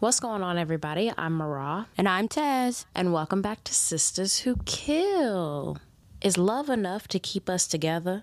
What's going on, everybody? I'm Mara. And I'm Taz. and welcome back to Sistas Who Kill. Is love enough to keep us together?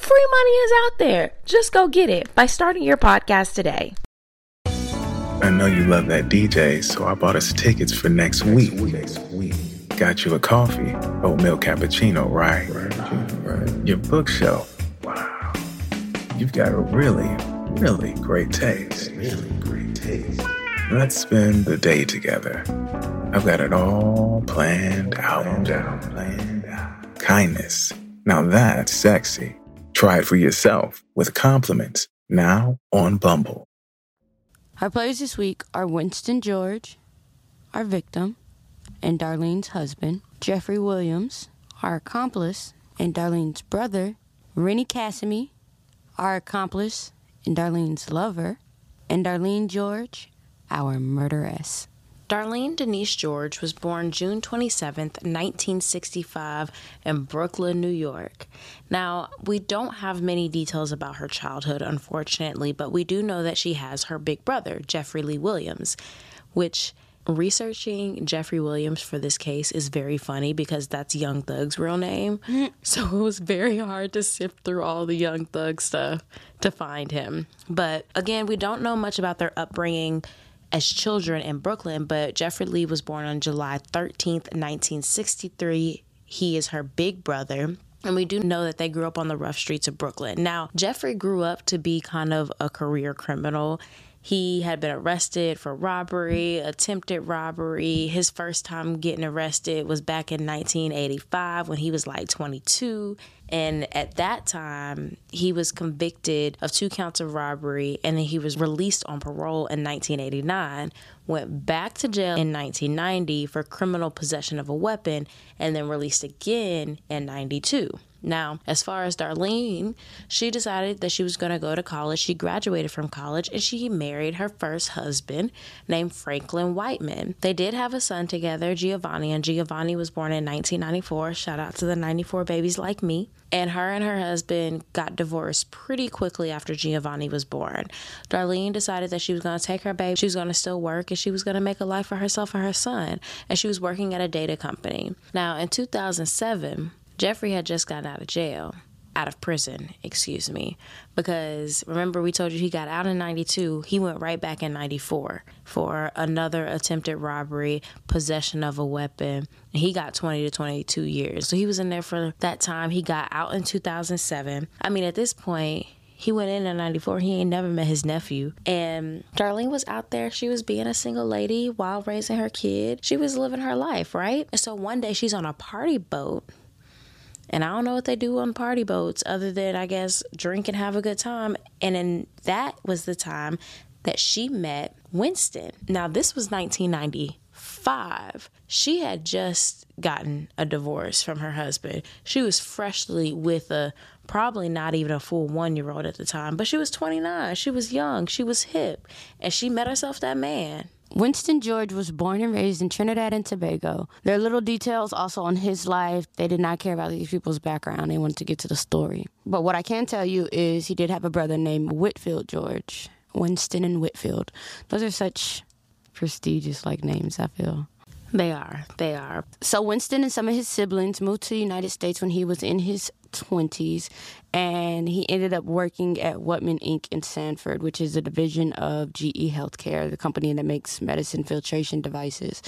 Free money is out there. Just go get it by starting your podcast today. I know you love that DJ, so I bought us tickets for next week. Next week. Got you a coffee, oatmeal cappuccino, right? Right. Your bookshelf. Wow. You've got a really, really great taste. Really great taste. Let's spend the day together. I've got it all planned out. Planned out. Planned out. Kindness. Now that's sexy. Try it for yourself with compliments now on Bumble. Our players this week are Winston George, our victim, and Darlene's husband, Jeffrey Williams, our accomplice, and Darlene's brother, Rennie Cassimy, our accomplice, and Darlene's lover, and Darlene George, our murderess. Darlene Denise George was born June 27th, 1965, in Brooklyn, New York. Now, we don't have many details about her childhood, unfortunately, but we do know that she has her big brother, Jeffrey Lee Williams, which researching Jeffrey Williams for this case is very funny because that's Young Thug's real name. Mm. So it was very hard to sift through all the Young Thug stuff to find him. But again, we don't know much about their upbringing as children in Brooklyn, but Jeffrey Lee was born on July 13th, 1963. He is her big brother. And we do know that they grew up on the rough streets of Brooklyn. Now, Jeffrey grew up to be kind of a career criminal. He had been arrested for robbery, attempted robbery. His first time getting arrested was back in 1985 when he was like 22. And at that time, he was convicted of two counts of robbery and then he was released on parole in 1989. Went back to jail in 1990 for criminal possession of a weapon and then released again in 92. Now, as far as Darlene, she decided that she was going to go to college. She graduated from college and she married her first husband named Franklin Whiteman. They did have a son together, Giovanni, and Giovanni was born in 1994. Shout out to the 94 babies like me. And her and her husband got divorced pretty quickly after Giovanni was born. Darlene decided that she was going to take her baby, she was going to still work, and she was going to make a life for herself and her son. And she was working at a data company. Now, in 2007, Jeffrey had just gotten out of jail, out of prison, excuse me, because remember we told you he got out in 92, he went right back in 94 for another attempted robbery, possession of a weapon, and he got 20 to 22 years. So he was in there for that time. He got out in 2007. I mean, at this point, he went in in 94. He ain't never met his nephew. And Darlene was out there. She was being a single lady while raising her kid. She was living her life, right? And so one day she's on a party boat and I don't know what they do on party boats other than, I guess, drink and have a good time. And then that was the time that she met Winston. Now, this was 1995. She had just gotten a divorce from her husband. She was freshly with a probably not even a full one year old at the time, but she was 29. She was young. She was hip. And she met herself that man. Winston George was born and raised in Trinidad and Tobago. There are little details also on his life. They did not care about these people's background. They wanted to get to the story. But what I can tell you is he did have a brother named Whitfield George. Winston and Whitfield. Those are such prestigious like names, I feel. They are. They are. So Winston and some of his siblings moved to the United States when he was in his 20s, and he ended up working at Whatman Inc. in Sanford, which is a division of GE Healthcare, the company that makes medicine filtration devices.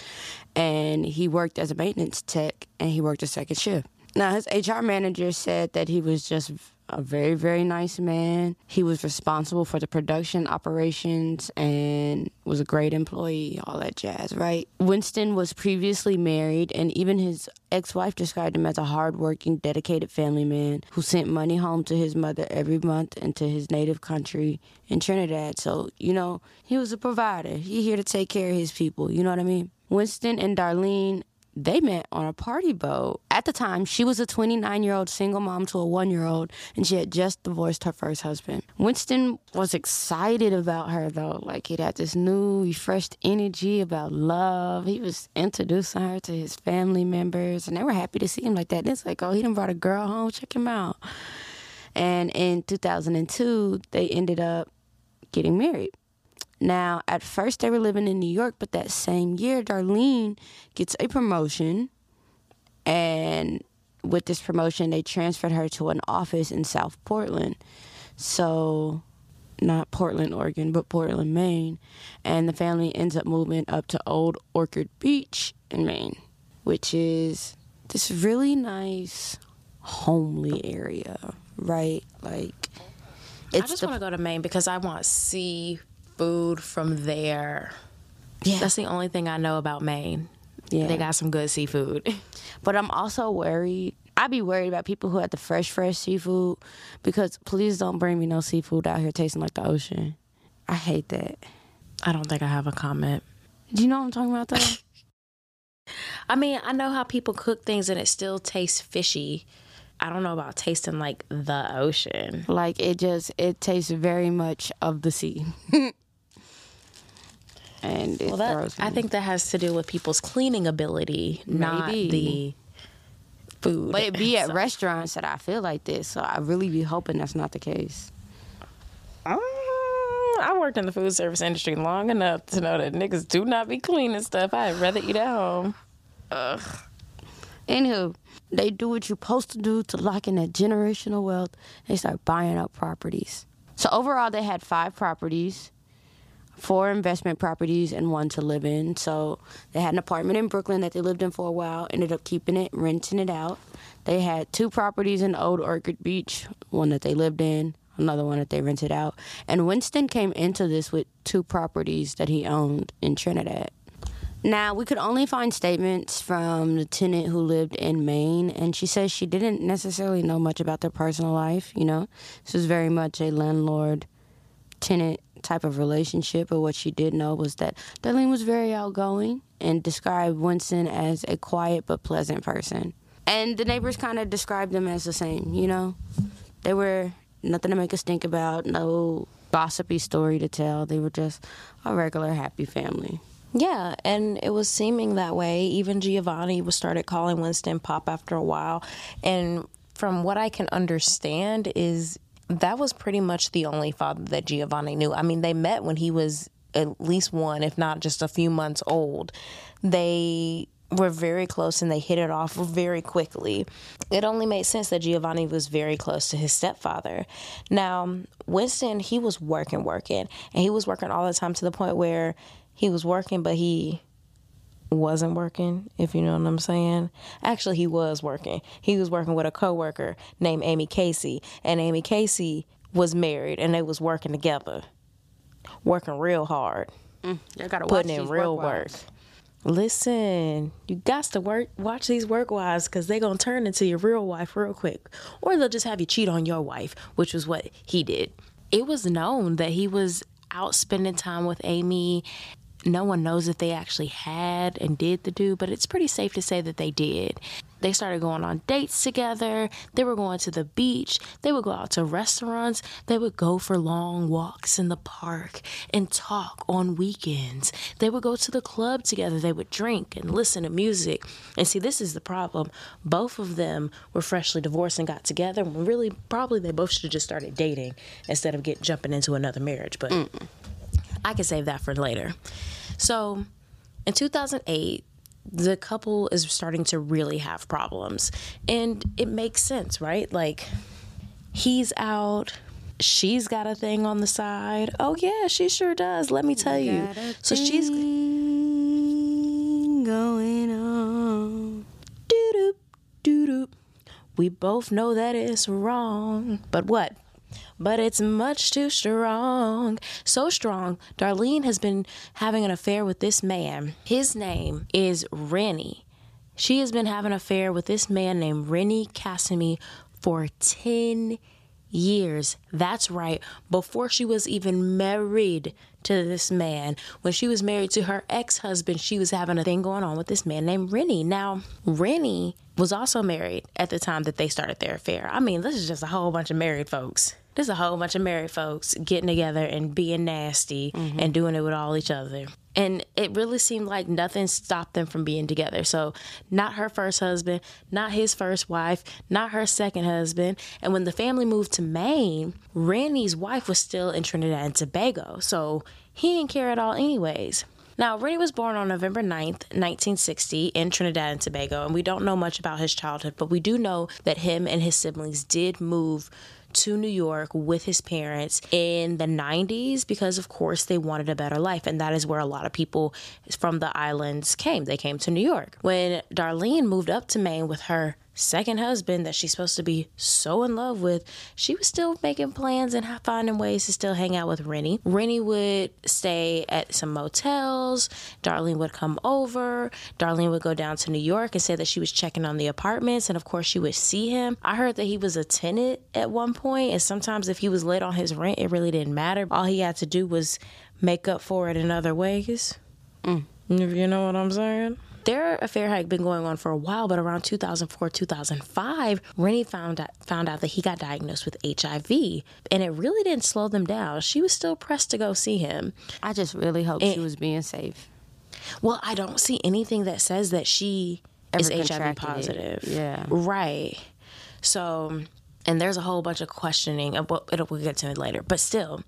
And he worked as a maintenance tech, and he worked a second shift. Now, his HR manager said that he was just a very, very nice man. He was responsible for the production operations and was a great employee, all that jazz, right? Winston was previously married, and even his ex wife described him as a hardworking, dedicated family man who sent money home to his mother every month and to his native country in Trinidad. So, you know, he was a provider. He here to take care of his people, you know what I mean? Winston and Darlene they met on a party boat. At the time, she was a 29 year old single mom to a one year old, and she had just divorced her first husband. Winston was excited about her, though. Like, he'd had this new, refreshed energy about love. He was introducing her to his family members, and they were happy to see him like that. And it's like, oh, he done brought a girl home. Check him out. And in 2002, they ended up getting married. Now, at first they were living in New York, but that same year, Darlene gets a promotion. And with this promotion, they transferred her to an office in South Portland. So, not Portland, Oregon, but Portland, Maine. And the family ends up moving up to Old Orchard Beach in Maine, which is this really nice, homely area, right? Like, I just want to go to Maine because I want sea food from there. Yeah. That's the only thing I know about Maine. Yeah. They got some good seafood. But I'm also worried. I'd be worried about people who have the fresh, fresh seafood because please don't bring me no seafood out here tasting like the ocean. I hate that. I don't think I have a comment. Do you know what I'm talking about though? I mean, I know how people cook things and it still tastes fishy. I don't know about tasting like the ocean. Like it just it tastes very much of the sea. and well, that, I think that has to do with people's cleaning ability, Maybe. not the food. But it be at so. restaurants that I feel like this, so I really be hoping that's not the case. Um, I worked in the food service industry long enough to know that niggas do not be cleaning stuff. I'd rather eat at home. Ugh. Anywho, they do what you're supposed to do to lock in that generational wealth. They start buying up properties. So overall, they had five properties four investment properties and one to live in. So they had an apartment in Brooklyn that they lived in for a while, ended up keeping it, renting it out. They had two properties in Old Orchard Beach, one that they lived in, another one that they rented out. And Winston came into this with two properties that he owned in Trinidad. Now, we could only find statements from the tenant who lived in Maine, and she says she didn't necessarily know much about their personal life, you know. This was very much a landlord tenant type of relationship, but what she did know was that Darlene was very outgoing and described Winston as a quiet but pleasant person. And the neighbors kind of described them as the same, you know? They were nothing to make us think about, no gossipy story to tell. They were just a regular happy family. Yeah, and it was seeming that way. Even Giovanni was started calling Winston Pop after a while. And from what I can understand is that was pretty much the only father that Giovanni knew. I mean, they met when he was at least one, if not just a few months old. They were very close and they hit it off very quickly. It only made sense that Giovanni was very close to his stepfather. Now, Winston, he was working, working, and he was working all the time to the point where he was working, but he wasn't working, if you know what I'm saying. Actually, he was working. He was working with a coworker named Amy Casey, and Amy Casey was married, and they was working together, working real hard. Mm, gotta putting in real work. Listen, you got to work. Watch these work wives because they're gonna turn into your real wife real quick, or they'll just have you cheat on your wife, which was what he did. It was known that he was out spending time with Amy no one knows if they actually had and did the do, but it's pretty safe to say that they did. They started going on dates together. They were going to the beach. They would go out to restaurants. They would go for long walks in the park and talk on weekends. They would go to the club together. They would drink and listen to music. And see, this is the problem. Both of them were freshly divorced and got together. Really, probably they both should have just started dating instead of get jumping into another marriage. But Mm-mm. I can save that for later. So, in 2008, the couple is starting to really have problems. And it makes sense, right? Like, he's out. She's got a thing on the side. Oh, yeah, she sure does. Let me tell you. So she's going on. Doo doop, doo doop. We both know that it's wrong. But what? But it's much too strong. So strong, Darlene has been having an affair with this man. His name is Rennie. She has been having an affair with this man named Rennie Cassimy for 10 years. That's right, before she was even married to this man. When she was married to her ex husband, she was having a thing going on with this man named Rennie. Now, Rennie was also married at the time that they started their affair. I mean, this is just a whole bunch of married folks there's a whole bunch of married folks getting together and being nasty mm-hmm. and doing it with all each other. And it really seemed like nothing stopped them from being together. So, not her first husband, not his first wife, not her second husband. And when the family moved to Maine, Randy's wife was still in Trinidad and Tobago. So, he didn't care at all, anyways. Now, Rennie was born on November 9th, 1960, in Trinidad and Tobago, and we don't know much about his childhood, but we do know that him and his siblings did move to New York with his parents in the 90s because, of course, they wanted a better life. And that is where a lot of people from the islands came. They came to New York. When Darlene moved up to Maine with her second husband that she's supposed to be so in love with, she was still making plans and finding ways to still hang out with Rennie. Rennie would stay at some motels. Darlene would come over. Darlene would go down to New York and say that she was checking on the apartments. And of course, she would see him. I heard that he was a tenant at one point, and sometimes if he was late on his rent, it really didn't matter. All he had to do was make up for it in other ways. Mm. You know what I'm saying? Their affair had been going on for a while, but around 2004, 2005, Rennie found out, found out that he got diagnosed with HIV, and it really didn't slow them down. She was still pressed to go see him. I just really hope and, she was being safe. Well, I don't see anything that says that she Ever is HIV positive. It. Yeah. Right. So, and there's a whole bunch of questioning of what we'll get to it later, but still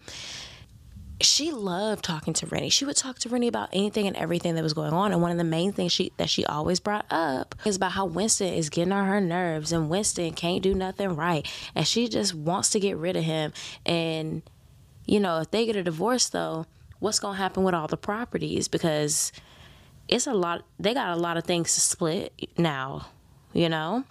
she loved talking to Rennie. She would talk to Rennie about anything and everything that was going on. And one of the main things she that she always brought up is about how Winston is getting on her nerves and Winston can't do nothing right. And she just wants to get rid of him. And, you know, if they get a divorce though, what's gonna happen with all the properties? Because it's a lot they got a lot of things to split now, you know?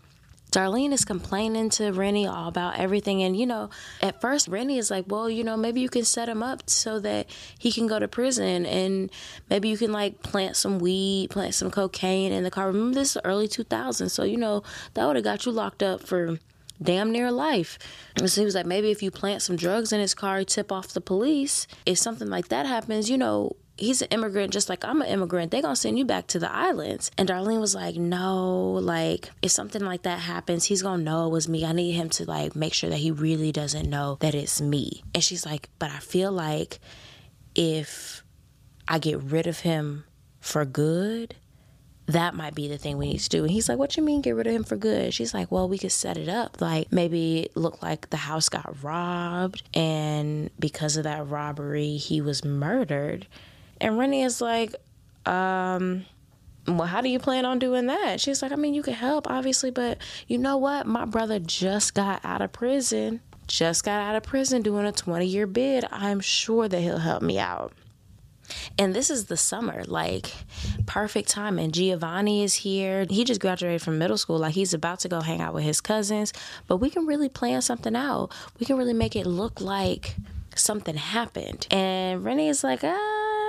Darlene is complaining to Rennie all about everything. And, you know, at first, Rennie is like, well, you know, maybe you can set him up so that he can go to prison and maybe you can, like, plant some weed, plant some cocaine in the car. Remember, this is early 2000s. So, you know, that would have got you locked up for damn near life. And so he was like, maybe if you plant some drugs in his car, tip off the police. If something like that happens, you know, he's an immigrant just like I'm an immigrant. They're gonna send you back to the islands. And Darlene was like, No, like if something like that happens, he's gonna know it was me. I need him to like make sure that he really doesn't know that it's me. And she's like, But I feel like if I get rid of him for good, that might be the thing we need to do. And he's like, What you mean get rid of him for good? She's like, Well, we could set it up. Like maybe it looked like the house got robbed and because of that robbery he was murdered and Rennie is like, um, well, how do you plan on doing that? She's like, I mean, you can help, obviously, but you know what? My brother just got out of prison, just got out of prison doing a 20 year bid. I'm sure that he'll help me out. And this is the summer, like perfect time. And Giovanni is here. He just graduated from middle school. Like he's about to go hang out with his cousins. But we can really plan something out. We can really make it look like something happened. And Rennie is like, ah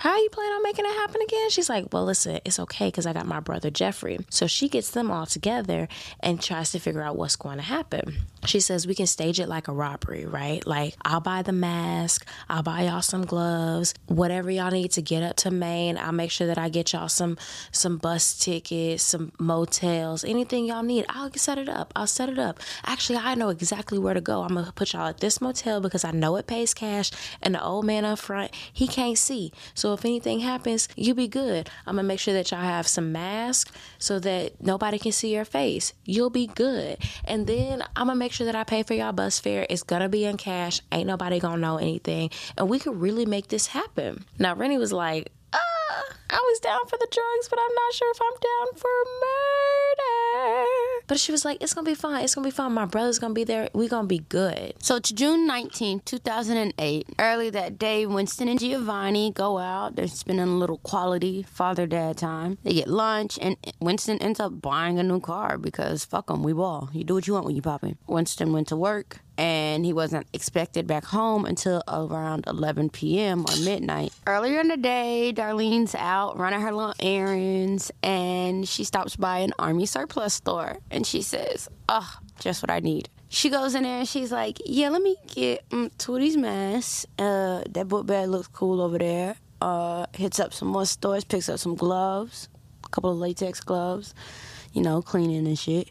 how you plan on making it happen again? She's like, well, listen, it's okay because I got my brother Jeffrey. So she gets them all together and tries to figure out what's going to happen. She says, we can stage it like a robbery, right? Like, I'll buy the mask, I'll buy y'all some gloves, whatever y'all need to get up to Maine. I'll make sure that I get y'all some some bus tickets, some motels, anything y'all need. I'll set it up. I'll set it up. Actually, I know exactly where to go. I'm gonna put y'all at this motel because I know it pays cash, and the old man up front, he can't see. So if anything happens, you be good. I'm gonna make sure that y'all have some masks so that nobody can see your face. You'll be good. And then I'm gonna make sure that I pay for y'all bus fare. It's gonna be in cash. Ain't nobody gonna know anything. And we could really make this happen. Now Rennie was like, uh, I was down for the drugs, but I'm not sure if I'm down for murder. But she was like, it's gonna be fine. It's gonna be fine. My brother's gonna be there. we gonna be good. So it's June 19, 2008. Early that day, Winston and Giovanni go out. They're spending a little quality father dad time. They get lunch, and Winston ends up buying a new car because fuck them, we ball. You do what you want when you popping. Winston went to work and he wasn't expected back home until around 11 p.m. or midnight. Earlier in the day, Darlene's out running her little errands and she stops by an army surplus store and she says, Oh, just what I need. She goes in there and she's like, Yeah, let me get um, two of these masks. Uh, that book bag looks cool over there. Uh, hits up some more stores, picks up some gloves, a couple of latex gloves, you know, cleaning and shit,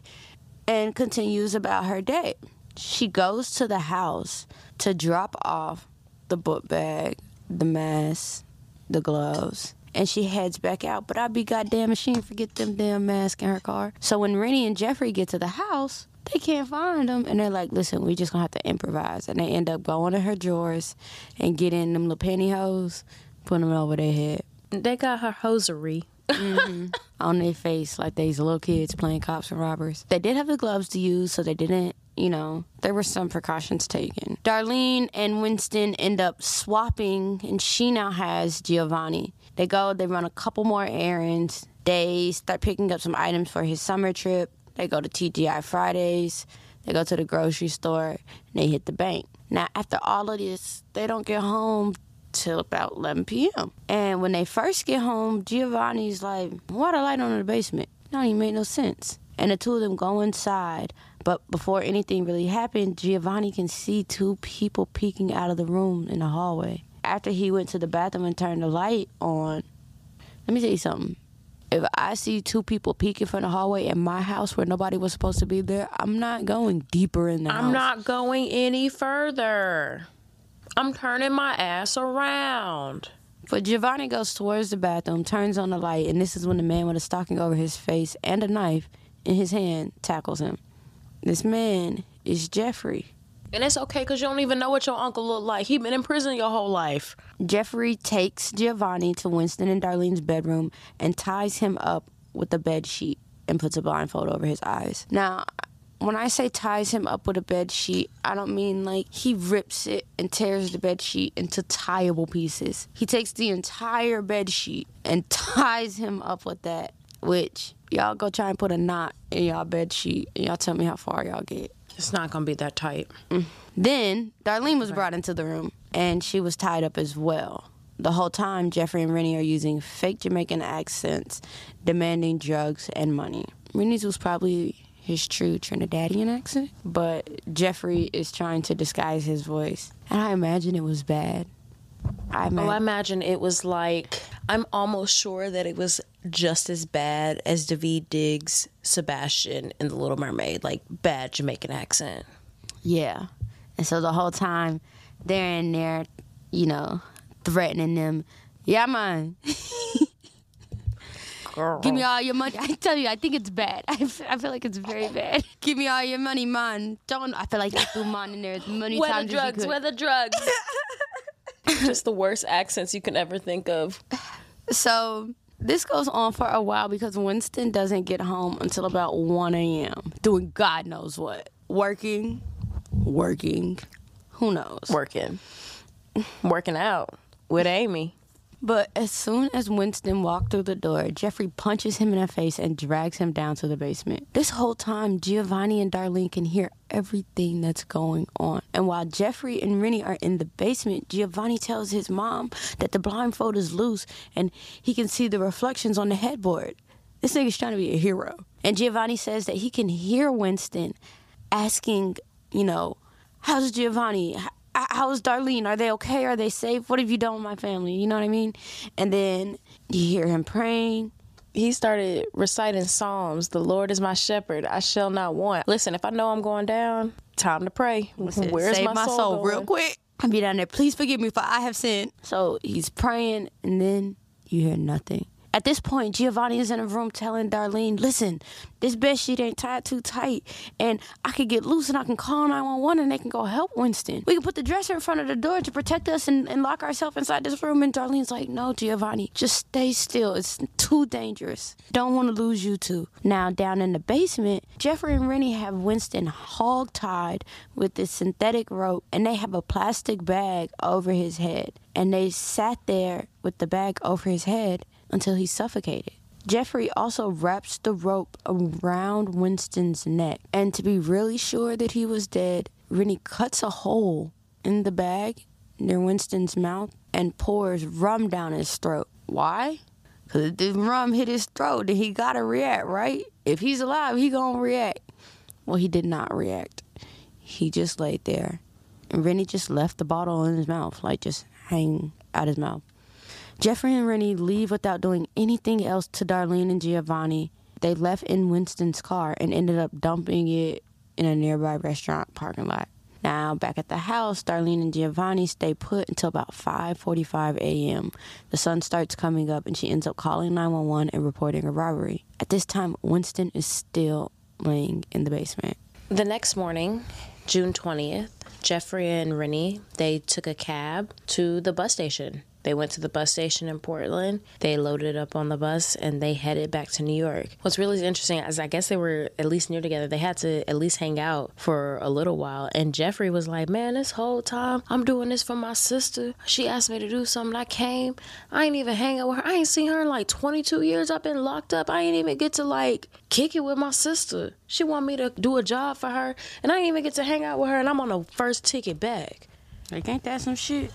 and continues about her day she goes to the house to drop off the book bag, the mask, the gloves, and she heads back out. But I'd be goddamn if she didn't forget them damn mask in her car. So when Rennie and Jeffrey get to the house, they can't find them. And they're like, listen, we just gonna have to improvise. And they end up going to her drawers and getting them little pantyhose, putting them over their head. They got her hosiery. Mm-hmm. on their face like these little kids playing cops and robbers. They did have the gloves to use, so they didn't you know, there were some precautions taken. Darlene and Winston end up swapping, and she now has Giovanni. They go, they run a couple more errands. They start picking up some items for his summer trip. They go to TGI Fridays. They go to the grocery store. And they hit the bank. Now, after all of this, they don't get home till about 11 p.m. And when they first get home, Giovanni's like, "What a light on in the basement." Don't even make no sense. And the two of them go inside. But before anything really happened, Giovanni can see two people peeking out of the room in the hallway. After he went to the bathroom and turned the light on, let me tell you something. If I see two people peeking from the hallway in my house where nobody was supposed to be there, I'm not going deeper in the I'm house. not going any further. I'm turning my ass around. But Giovanni goes towards the bathroom, turns on the light, and this is when the man with a stocking over his face and a knife in his hand tackles him. This man is Jeffrey. And it's okay because you don't even know what your uncle looked like. He been in prison your whole life. Jeffrey takes Giovanni to Winston and Darlene's bedroom and ties him up with a bed sheet and puts a blindfold over his eyes. Now, when I say ties him up with a bed sheet, I don't mean like he rips it and tears the bed sheet into tieable pieces. He takes the entire bed sheet and ties him up with that, which y'all go try and put a knot in y'all bed sheet and y'all tell me how far y'all get. It's not gonna be that tight. Mm. Then Darlene was brought into the room and she was tied up as well. The whole time, Jeffrey and Rennie are using fake Jamaican accents, demanding drugs and money. Rennie's was probably his true Trinidadian accent, but Jeffrey is trying to disguise his voice. And I imagine it was bad. I imagine, oh, I imagine it was like I'm almost sure that it was just as bad as Daveed Diggs Sebastian in The Little Mermaid, like bad Jamaican accent. Yeah. And so the whole time they're in there, you know, threatening them. Yeah, man. Give me all your money. I tell you, I think it's bad. I feel, I feel like it's very bad. Give me all your money, man. Don't. I feel like they threw man in there as many where times the drugs, as you could. Where the drugs? Just the worst accents you can ever think of. So this goes on for a while because Winston doesn't get home until about 1 a.m. doing God knows what. Working, working, who knows? Working. Working out with Amy. But as soon as Winston walked through the door, Jeffrey punches him in the face and drags him down to the basement. This whole time, Giovanni and Darlene can hear everything that's going on. And while Jeffrey and Rennie are in the basement, Giovanni tells his mom that the blindfold is loose and he can see the reflections on the headboard. This nigga's trying to be a hero. And Giovanni says that he can hear Winston asking, you know, how's Giovanni? How's Darlene? Are they okay? Are they safe? What have you done with my family? You know what I mean? And then you hear him praying. He started reciting Psalms. The Lord is my shepherd. I shall not want. Listen, if I know I'm going down, time to pray. Listen, Where's save my, my soul, soul real quick? I'll be down there. Please forgive me for I have sinned. So he's praying, and then you hear nothing. At this point, Giovanni is in a room telling Darlene, listen, this bed sheet ain't tied too tight, and I could get loose and I can call 911 and they can go help Winston. We can put the dresser in front of the door to protect us and, and lock ourselves inside this room. And Darlene's like, no, Giovanni, just stay still. It's too dangerous. Don't want to lose you two. Now, down in the basement, Jeffrey and Rennie have Winston hog tied with this synthetic rope, and they have a plastic bag over his head. And they sat there with the bag over his head until he suffocated. Jeffrey also wraps the rope around Winston's neck, and to be really sure that he was dead, Rennie cuts a hole in the bag near Winston's mouth and pours rum down his throat. Why? Because if the rum hit his throat, then he gotta react, right? If he's alive, he gonna react. Well, he did not react. He just laid there. And Rennie just left the bottle in his mouth, like just hanging out his mouth. Jeffrey and Rennie leave without doing anything else to Darlene and Giovanni. They left in Winston's car and ended up dumping it in a nearby restaurant parking lot. Now, back at the house, Darlene and Giovanni stay put until about 5:45 a.m. The sun starts coming up and she ends up calling 911 and reporting a robbery. At this time, Winston is still laying in the basement. The next morning, June 20th, Jeffrey and Rennie, they took a cab to the bus station. They went to the bus station in Portland. They loaded up on the bus and they headed back to New York. What's really interesting is I guess they were at least near together. They had to at least hang out for a little while. And Jeffrey was like, Man, this whole time I'm doing this for my sister. She asked me to do something. I came. I ain't even hang out with her. I ain't seen her in like 22 years. I've been locked up. I ain't even get to like kick it with my sister. She want me to do a job for her. And I ain't even get to hang out with her. And I'm on the first ticket back. Like, ain't that some shit?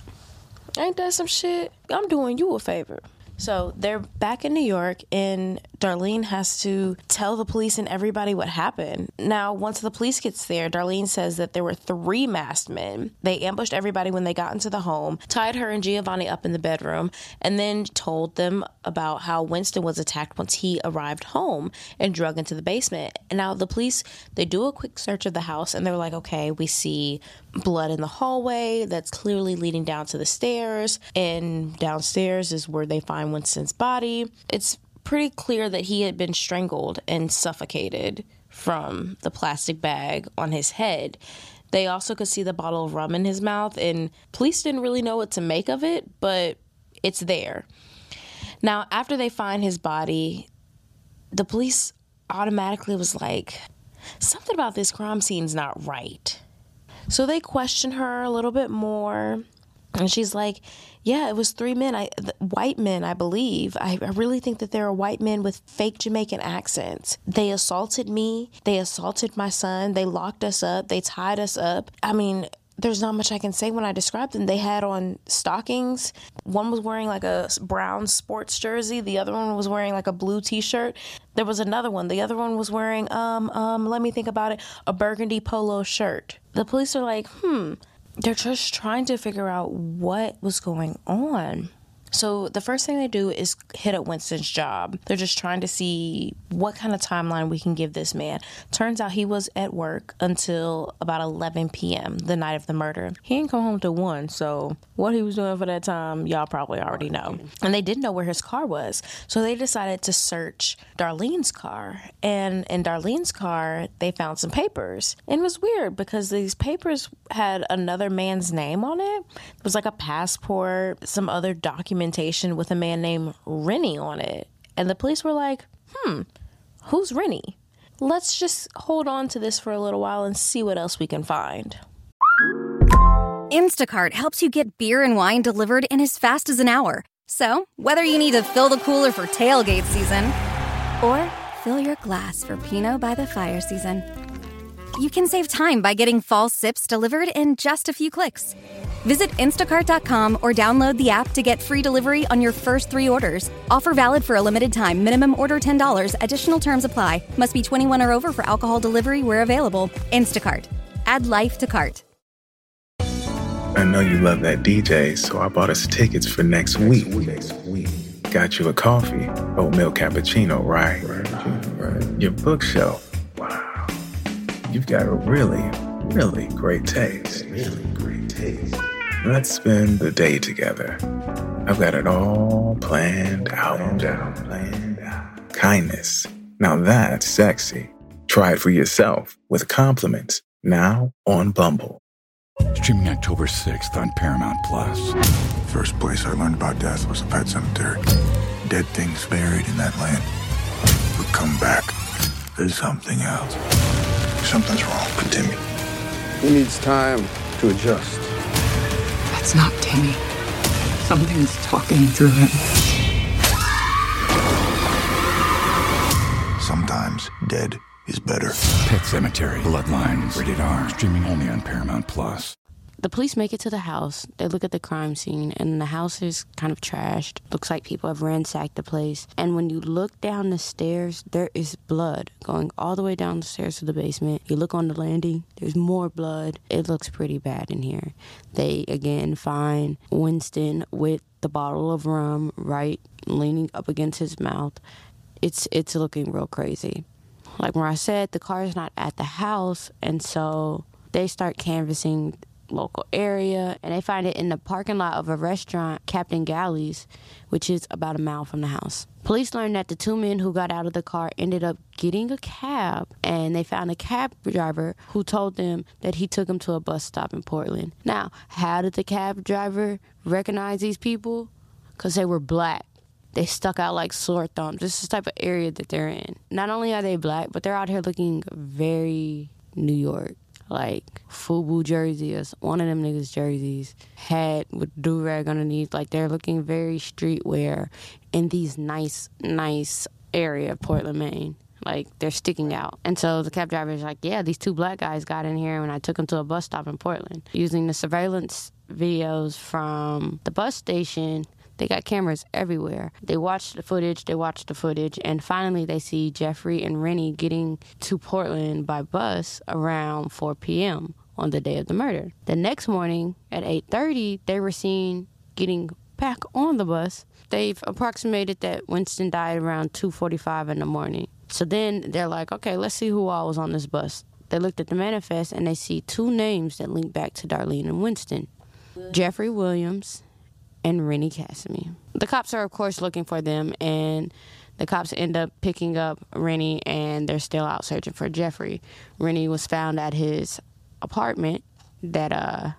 Ain't that some shit? I'm doing you a favor. So they're back in New York, and Darlene has to tell the police and everybody what happened. Now, once the police gets there, Darlene says that there were three masked men. They ambushed everybody when they got into the home, tied her and Giovanni up in the bedroom, and then told them about how Winston was attacked once he arrived home and drug into the basement. And now the police they do a quick search of the house, and they're like, okay, we see blood in the hallway that's clearly leading down to the stairs, and downstairs is where they find Winston's body. It's pretty clear that he had been strangled and suffocated from the plastic bag on his head. They also could see the bottle of rum in his mouth, and police didn't really know what to make of it, but it's there. Now, after they find his body, the police automatically was like, something about this crime scene's not right. So they question her a little bit more. And she's like, Yeah, it was three men, I, white men, I believe. I, I really think that there are white men with fake Jamaican accents. They assaulted me. They assaulted my son. They locked us up. They tied us up. I mean, there's not much I can say when I describe them. They had on stockings. One was wearing like a brown sports jersey. The other one was wearing like a blue t-shirt. There was another one. The other one was wearing um um let me think about it, a burgundy polo shirt. The police are like, "Hmm, they're just trying to figure out what was going on. So the first thing they do is hit up Winston's job. They're just trying to see what kind of timeline we can give this man. Turns out he was at work until about 11 p.m. the night of the murder. He didn't come home till 1, so what he was doing for that time, y'all probably already know. And they didn't know where his car was. So they decided to search Darlene's car. And in Darlene's car, they found some papers. And it was weird because these papers had another man's name on it. It was like a passport, some other documentation with a man named Rennie on it. And the police were like, hmm, who's Rennie? Let's just hold on to this for a little while and see what else we can find. Instacart helps you get beer and wine delivered in as fast as an hour So, whether you need to fill the cooler for tailgate season or fill your glass for Pinot by the fire season, you can save time by getting fall sips delivered in just a few clicks. Visit instacart.com or download the app to get free delivery on your first three orders. Offer valid for a limited time. Minimum order $10. Additional terms apply. Must be 21 or over for alcohol delivery where available. Instacart. Add life to cart. I know you love that DJ, so I bought us tickets for next week. Next week. Got you a coffee, oatmeal cappuccino, right? Right. Your bookshelf. Wow. You've got a really, really great taste. Really great taste. Let's spend the day together. I've got it all planned out. Planned out. Planned out. Kindness. Now that's sexy. Try it for yourself with compliments now on Bumble. Streaming October 6th on Paramount Plus. First place I learned about death was a pet cemetery. Dead things buried in that land would come back. There's something else. Something's wrong with Timmy. He needs time to adjust. That's not Timmy. Something's talking through him. Sometimes dead is better. Pet Sematary, Bloodlines, rated R. Streaming only on Paramount Plus. The police make it to the house. They look at the crime scene, and the house is kind of trashed. Looks like people have ransacked the place. And when you look down the stairs, there is blood going all the way down the stairs to the basement. You look on the landing, there's more blood. It looks pretty bad in here. They again find Winston with the bottle of rum right leaning up against his mouth. It's it's looking real crazy. Like where I said, the car is not at the house, and so they start canvassing local area and they find it in the parking lot of a restaurant, Captain Galley's, which is about a mile from the house. Police learned that the two men who got out of the car ended up getting a cab and they found a cab driver who told them that he took them to a bus stop in Portland. Now, how did the cab driver recognize these people? Because they were black. They stuck out like sore thumbs. This is the type of area that they're in. Not only are they black, but they're out here looking very New York like FUBU jerseys, one of them niggas jerseys, hat with do rag underneath. Like they're looking very streetwear in these nice, nice area of Portland, Maine. Like they're sticking out. And so the cab driver is like, yeah, these two black guys got in here when I took them to a bus stop in Portland. Using the surveillance videos from the bus station, they got cameras everywhere. They watch the footage, they watch the footage, and finally they see Jeffrey and Rennie getting to Portland by bus around 4 p.m. on the day of the murder. The next morning at 8:30, they were seen getting back on the bus. They've approximated that Winston died around 2:45 in the morning. So then they're like, okay, let's see who all was on this bus. They looked at the manifest and they see two names that link back to Darlene and Winston. Jeffrey Williams and Rennie Casimir. The cops are, of course, looking for them, and the cops end up picking up Rennie, and they're still out searching for Jeffrey. Rennie was found at his apartment that uh,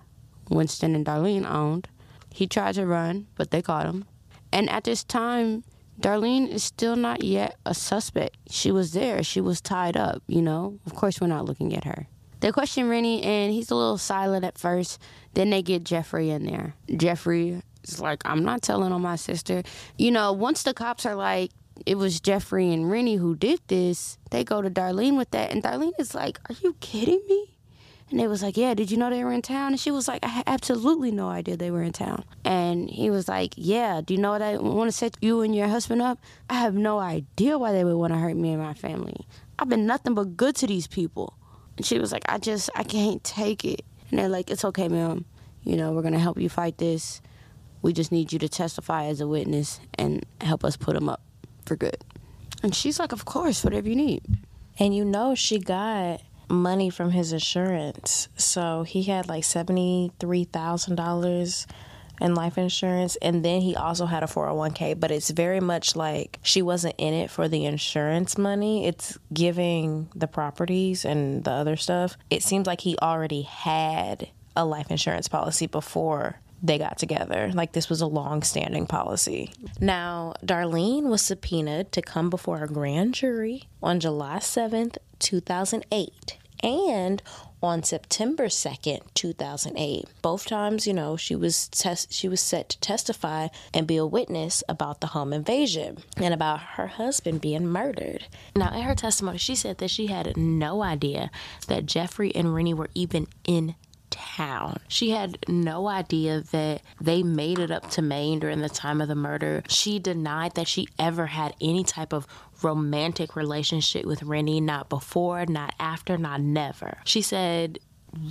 Winston and Darlene owned. He tried to run, but they caught him. And at this time, Darlene is still not yet a suspect. She was there. She was tied up, you know? Of course, we're not looking at her. They question Rennie, and he's a little silent at first. Then they get Jeffrey in there. Jeffrey is like, I'm not telling on my sister. You know, once the cops are like, it was Jeffrey and Rennie who did this, they go to Darlene with that. And Darlene is like, Are you kidding me? And they was like, Yeah, did you know they were in town? And she was like, I had absolutely no idea they were in town. And he was like, Yeah, do you know what I want to set you and your husband up? I have no idea why they would want to hurt me and my family. I've been nothing but good to these people. And she was like, I just, I can't take it. And they're like, It's okay, ma'am. You know, we're going to help you fight this. We just need you to testify as a witness and help us put him up for good. And she's like, Of course, whatever you need. And you know, she got money from his insurance. So he had like $73,000 in life insurance. And then he also had a 401k. But it's very much like she wasn't in it for the insurance money, it's giving the properties and the other stuff. It seems like he already had a life insurance policy before they got together. Like this was a long standing policy. Now, Darlene was subpoenaed to come before a grand jury on July 7th, 2008. and on September 2nd, 2008. Both times, you know, she was tes- she was set to testify and be a witness about the home invasion and about her husband being murdered. Now, in her testimony, she said that she had no idea that Jeffrey and Rennie were even in town. She had no idea that they made it up to Maine during the time of the murder. She denied that she ever had any type of romantic relationship with Rennie, not before, not after, not never. She said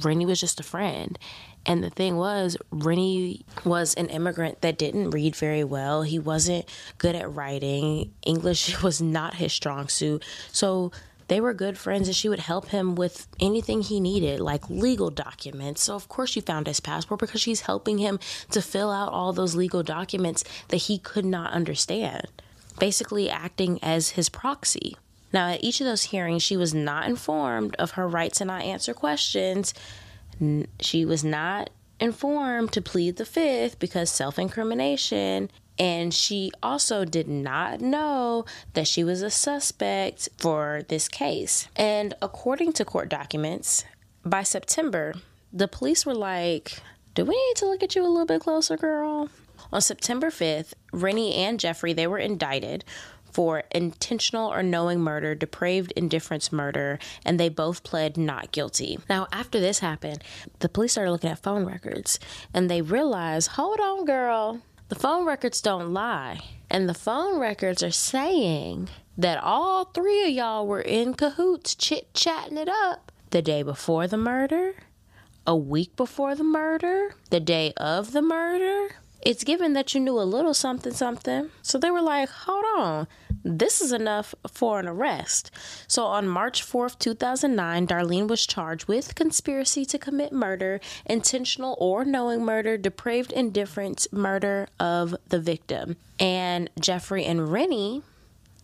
Rennie was just a friend. And the thing was, Rennie was an immigrant that didn't read very well. He wasn't good at writing. English was not his strong suit. So they were good friends and she would help him with anything he needed, like legal documents. So, of course, she found his passport because she's helping him to fill out all those legal documents that he could not understand, basically acting as his proxy. Now, at each of those hearings, she was not informed of her right to not answer questions. She was not informed to plead the fifth because self incrimination and she also did not know that she was a suspect for this case. And according to court documents, by September, the police were like, Do we need to look at you a little bit closer, girl? On September 5th, Rennie and Jeffrey, they were indicted for intentional or knowing murder, depraved indifference murder, and they both pled not guilty. Now, after this happened, the police started looking at phone records and they realized, hold on, girl, the phone records don't lie. And the phone records are saying that all three of y'all were in cahoots chit chatting it up the day before the murder, a week before the murder, the day of the murder. It's given that you knew a little something something. So they were like, hold on, this is enough for an arrest. So on March 4th, 2009, Darlene was charged with conspiracy to commit murder, intentional or knowing murder, depraved indifference, murder of the victim. And Jeffrey and Rennie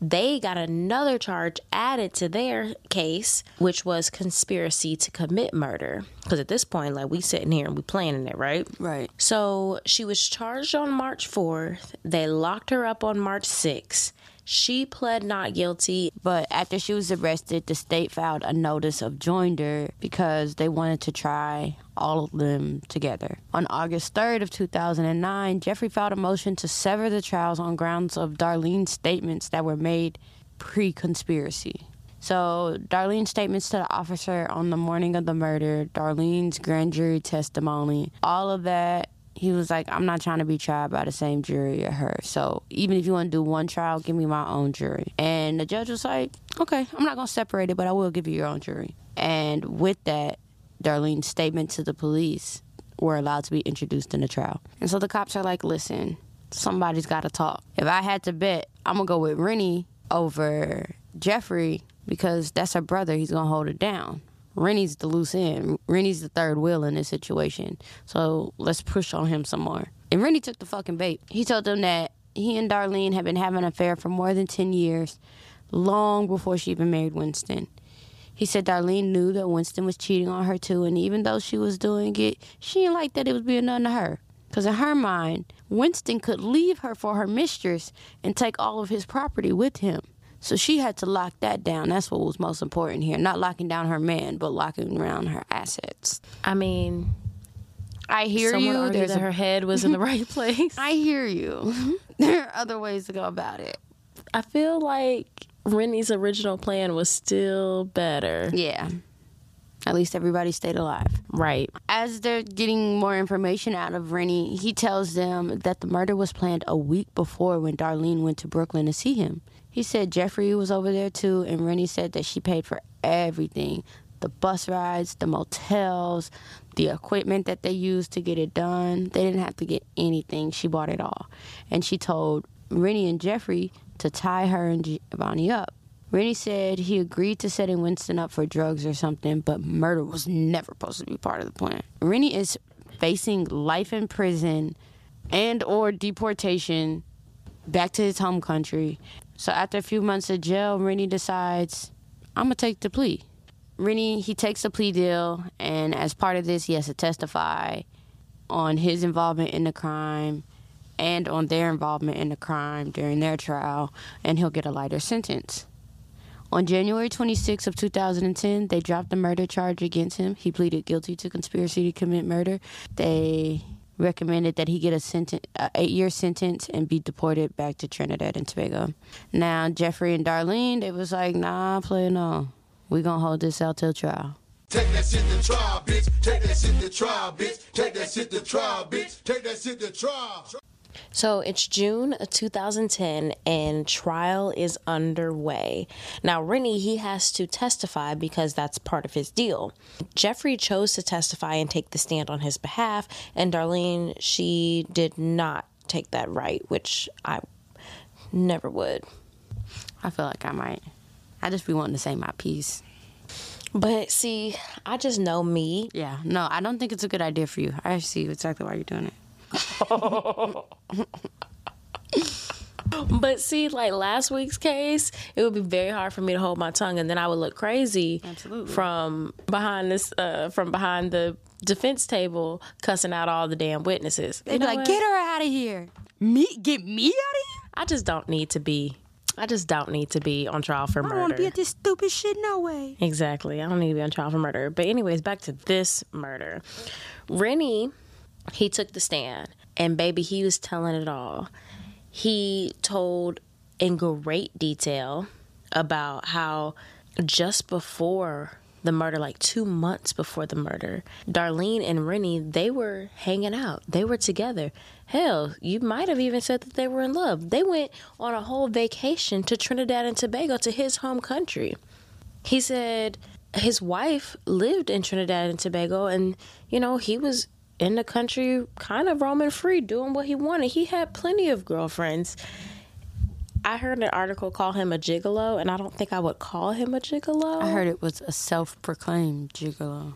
they got another charge added to their case, which was conspiracy to commit murder. Because at this point, like we sitting here and we planning it, right? Right. So she was charged on March 4th. They locked her up on March 6th. She pled not guilty. But after she was arrested, the state filed a notice of joinder because they wanted to try all of them together. On August 3rd of 2009, Jeffrey filed a motion to sever the trials on grounds of Darlene's statements that were made pre-conspiracy. So, Darlene's statements to the officer on the morning of the murder, Darlene's grand jury testimony, all of that he was like, I'm not trying to be tried by the same jury as her. So even if you want to do one trial, give me my own jury. And the judge was like, okay, I'm not going to separate it, but I will give you your own jury. And with that, Darlene's statement to the police were allowed to be introduced in the trial. And so the cops are like, listen, somebody's got to talk. If I had to bet, I'm going to go with Rennie over Jeffrey because that's her brother. He's going to hold it down. Rennie's the loose end. Rennie's the third wheel in this situation. So let's push on him some more. And Rennie took the fucking bait. He told them that he and Darlene had been having an affair for more than 10 years, long before she even married Winston. He said Darlene knew that Winston was cheating on her too, and even though she was doing it, she didn't like that it was being done to her. Because in her mind, Winston could leave her for her mistress and take all of his property with him. So she had to lock that down. That's what was most important here. Not locking down her man, but locking around her assets. I mean, I hear you. There's that a... her head was in the right place. I hear you. there are other ways to go about it. I feel like Rennie's original plan was still better. Yeah. At least everybody stayed alive. Right. As they're getting more information out of Rennie, he tells them that the murder was planned a week before when Darlene went to Brooklyn to see him. He said Jeffrey was over there too, and Rennie said that she paid for everything the bus rides, the motels, the equipment that they used to get it done. They didn't have to get anything. She bought it all. And she told Rennie and Jeffrey to tie her and Giovanni up. Rennie said he agreed to setting Winston up for drugs or something, but murder was never supposed to be part of the plan. Rennie is facing life in prison and or deportation back to his home country so after a few months of jail, Rennie decides, I'm gonna take the plea. Rennie he takes a plea deal, and as part of this, he has to testify on his involvement in the crime and on their involvement in the crime during their trial, and he'll get a lighter sentence. On January 26 of 2010, they dropped the murder charge against him. He pleaded guilty to conspiracy to commit murder. They recommended that he get a sentence, a eight-year sentence, and be deported back to Trinidad and Tobago. Now, Jeffrey and Darlene, they was like, "Nah, play no. We gonna hold this out till trial." Take that shit to trial, bitch. Take that shit to trial, bitch. Take that shit to trial, bitch. Take that shit to trial. So it's June of 2010 and trial is underway. Now, Rennie, he has to testify because that's part of his deal. Jeffrey chose to testify and take the stand on his behalf, and Darlene, she did not take that right, which I never would. I feel like I might. I just be wanting to say my piece. But see, I just know me. Yeah, no, I don't think it's a good idea for you. I see exactly why you're doing it. but see, like last week's case, it would be very hard for me to hold my tongue, and then I would look crazy Absolutely. from behind this, uh, from behind the defense table, cussing out all the damn witnesses. They'd be like, "Get her out of here! Me, get me out of here!" I just don't need to be. I just don't need to be on trial for I murder. I don't want to be at this stupid shit. No way. Exactly. I don't need to be on trial for murder. But anyways, back to this murder. Rennie, he took the stand and baby, he was telling it all. He told in great detail about how just before the murder, like two months before the murder, Darlene and Rennie, they were hanging out. They were together. Hell, you might have even said that they were in love. They went on a whole vacation to Trinidad and Tobago to his home country. He said his wife lived in Trinidad and Tobago, and you know, he was in the country kind of roaming free, doing what he wanted. He had plenty of girlfriends. I heard an article call him a gigolo, and I don't think I would call him a gigolo. I heard it was a self-proclaimed gigolo.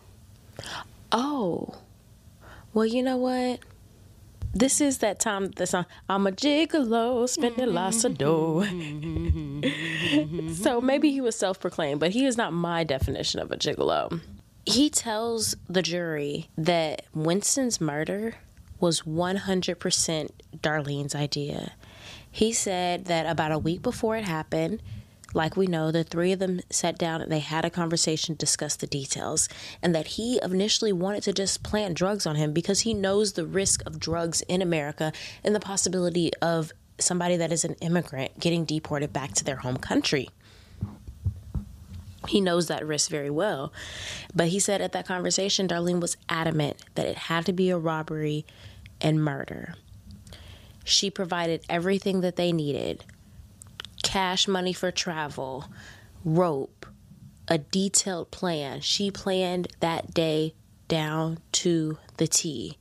Oh, well, you know what? This is that time the song I'm a gigolo, spending lots of dough. so maybe he was self proclaimed, but he is not my definition of a gigolo. He tells the jury that Winston's murder was 100% Darlene's idea. He said that about a week before it happened, like we know, the three of them sat down and they had a conversation, discussed the details, and that he initially wanted to just plant drugs on him because he knows the risk of drugs in America and the possibility of somebody that is an immigrant getting deported back to their home country. He knows that risk very well. But he said at that conversation, Darlene was adamant that it had to be a robbery and murder. She provided everything that they needed cash money for travel, rope, a detailed plan. She planned that day down to the T.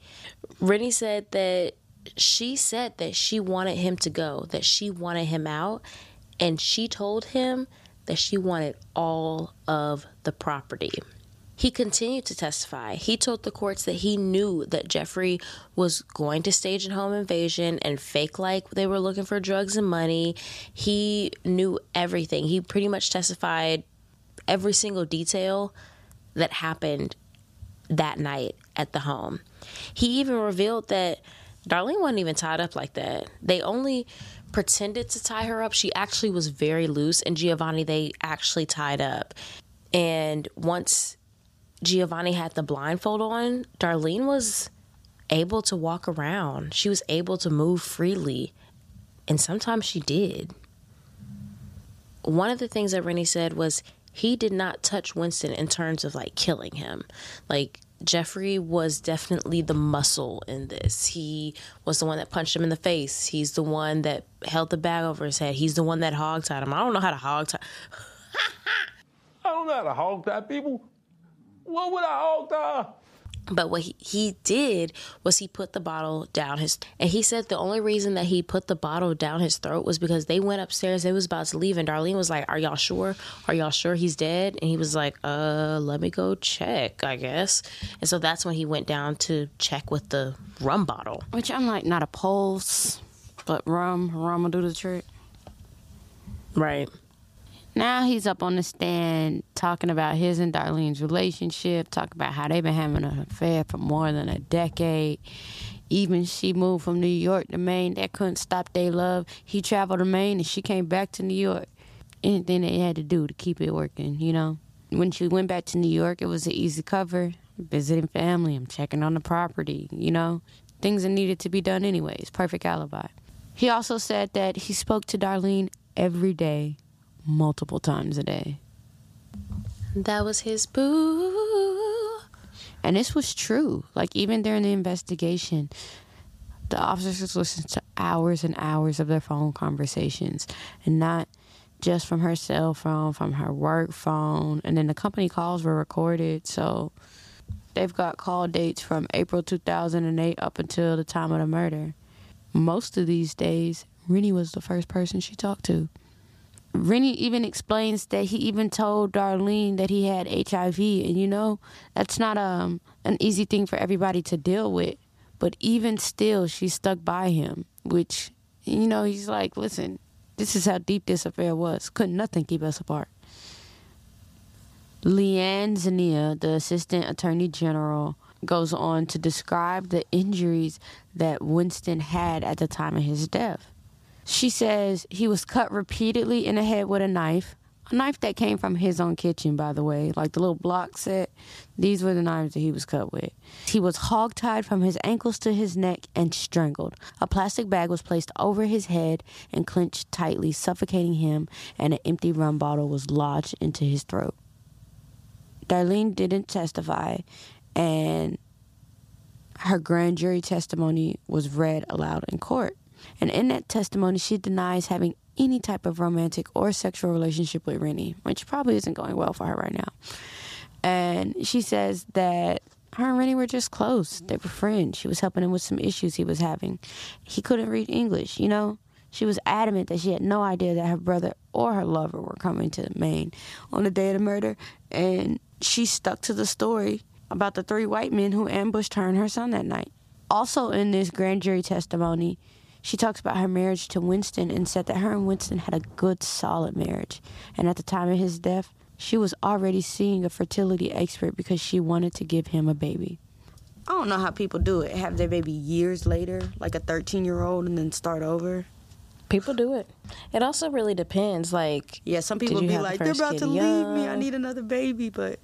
Rennie said that she said that she wanted him to go, that she wanted him out, and she told him that she wanted all of the property. He continued to testify. He told the courts that he knew that Jeffrey was going to stage a home invasion and fake like they were looking for drugs and money. He knew everything. He pretty much testified every single detail that happened that night at the home. He even revealed that Darlene wasn't even tied up like that. They only pretended to tie her up. She actually was very loose, and Giovanni, they actually tied up. And once Giovanni had the blindfold on, Darlene was able to walk around. She was able to move freely. And sometimes she did. One of the things that Rennie said was he did not touch Winston in terms of like killing him. Like Jeffrey was definitely the muscle in this. He was the one that punched him in the face. He's the one that held the bag over his head. He's the one that hogtied him. I don't know how to hogtie. I don't know how to hog tie people. What would I hog tie? But what he, he did was he put the bottle down his and he said the only reason that he put the bottle down his throat was because they went upstairs, they was about to leave, and Darlene was like, Are y'all sure? Are y'all sure he's dead? And he was like, Uh, let me go check, I guess. And so that's when he went down to check with the rum bottle. Which I'm like, not a pulse, but rum. Rum will do the trick. Right. Now he's up on the stand talking about his and Darlene's relationship, talking about how they've been having an affair for more than a decade. Even she moved from New York to Maine. That couldn't stop their love. He traveled to Maine and she came back to New York. anything they had to do to keep it working, you know. When she went back to New York, it was an easy cover. Visiting family, I'm checking on the property, you know, things that needed to be done anyways. Perfect alibi. He also said that he spoke to Darlene every day, multiple times a day. That was his boo. And this was true. Like, even during the investigation, the officers listened to hours and hours of their phone conversations and not just from her cell phone, from her work phone. And then the company calls were recorded. So they've got call dates from April 2008 up until the time of the murder. Most of these days, Rennie was the first person she talked to. Rennie even explains that he even told Darlene that he had HIV, and you know that's not um an easy thing for everybody to deal with. But even still, she stuck by him, which you know he's like, listen, this is how deep this affair was. Couldn't nothing keep us apart. Leanne Zania, the assistant attorney general, goes on to describe the injuries that Winston had at the time of his death. She says he was cut repeatedly in the head with a knife, a knife that came from his own kitchen, by the way, like the little block set. These were the knives that he was cut with. He was hogtied from his ankles to his neck and strangled. A plastic bag was placed over his head and clenched tightly, suffocating him, and an empty rum bottle was lodged into his throat. Darlene didn't testify, and her grand jury testimony was read aloud in court. And in that testimony, she denies having any type of romantic or sexual relationship with Rennie, which probably isn't going well for her right now. And she says that her and Rennie were just close. They were friends. She was helping him with some issues he was having. He couldn't read English, you know? She was adamant that she had no idea that her brother or her lover were coming to Maine on the day of the murder. And she stuck to the story about the three white men who ambushed her and her son that night. Also, in this grand jury testimony, she talks about her marriage to Winston and said that her and Winston had a good, solid marriage. And at the time of his death, she was already seeing a fertility expert because she wanted to give him a baby. I don't know how people do it. Have their baby years later, like a 13 year old, and then start over. People do it. It also really depends. Like, yeah, some people you be have the like, they're about kid to leave me. I need another baby, but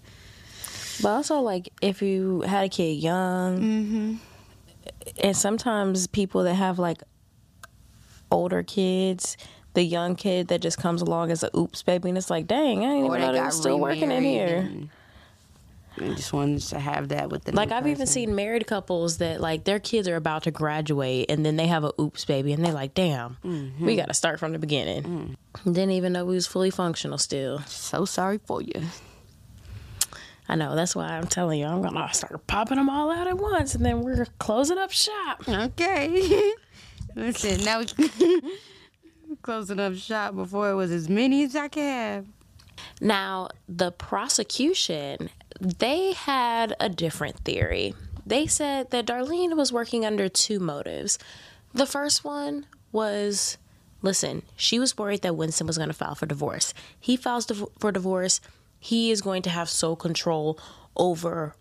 But also, like, if you had a kid young, Mm-hmm. and sometimes people that have like older kids, the young kid that just comes along as a oops baby, and it's like, dang, I didn't even know they got was still working in here. and just wanted to have that with the Like new I've even seen married couples that like their kids are about to graduate and then they have a oops baby and they're like, damn, Mm-hmm. we got to start from the beginning. Didn't even know we was fully functional still. So sorry for you. I know that's why I'm telling you I'm gonna start popping them all out at once and then we're closing up shop. Okay. Listen, now we closing up shop before it was as many as I could have. Now, the prosecution, they had a different theory. They said that Darlene was working under two motives. The first one was listen, she was worried that Winston was going to file for divorce. He files for divorce, he is going to have sole control over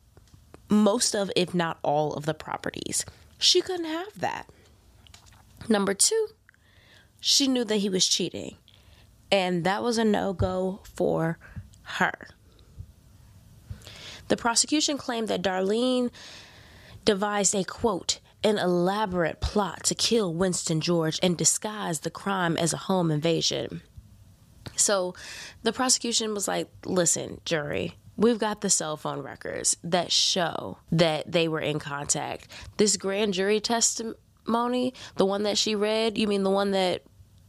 most of, if not all, of the properties. She couldn't have that. Number two, she knew that he was cheating. And that was a no go for her. The prosecution claimed that Darlene devised a quote, an elaborate plot to kill Winston George and disguise the crime as a home invasion. So the prosecution was like, listen, jury, we've got the cell phone records that show that they were in contact. This grand jury testimony, the one that she read, you mean the one that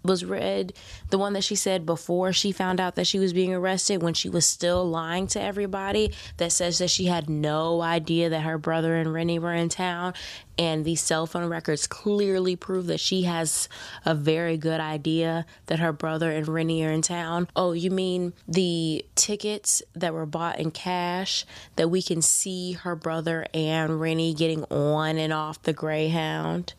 was read, the one that she said before she found out that she was being arrested when she was still lying to everybody, that says that she had no idea that her brother and Rennie were in town. And these cell phone records clearly prove that she has a very good idea that her brother and Rennie are in town. Oh, you mean the tickets that were bought in cash that we can see her brother and Rennie getting on and off the Greyhound?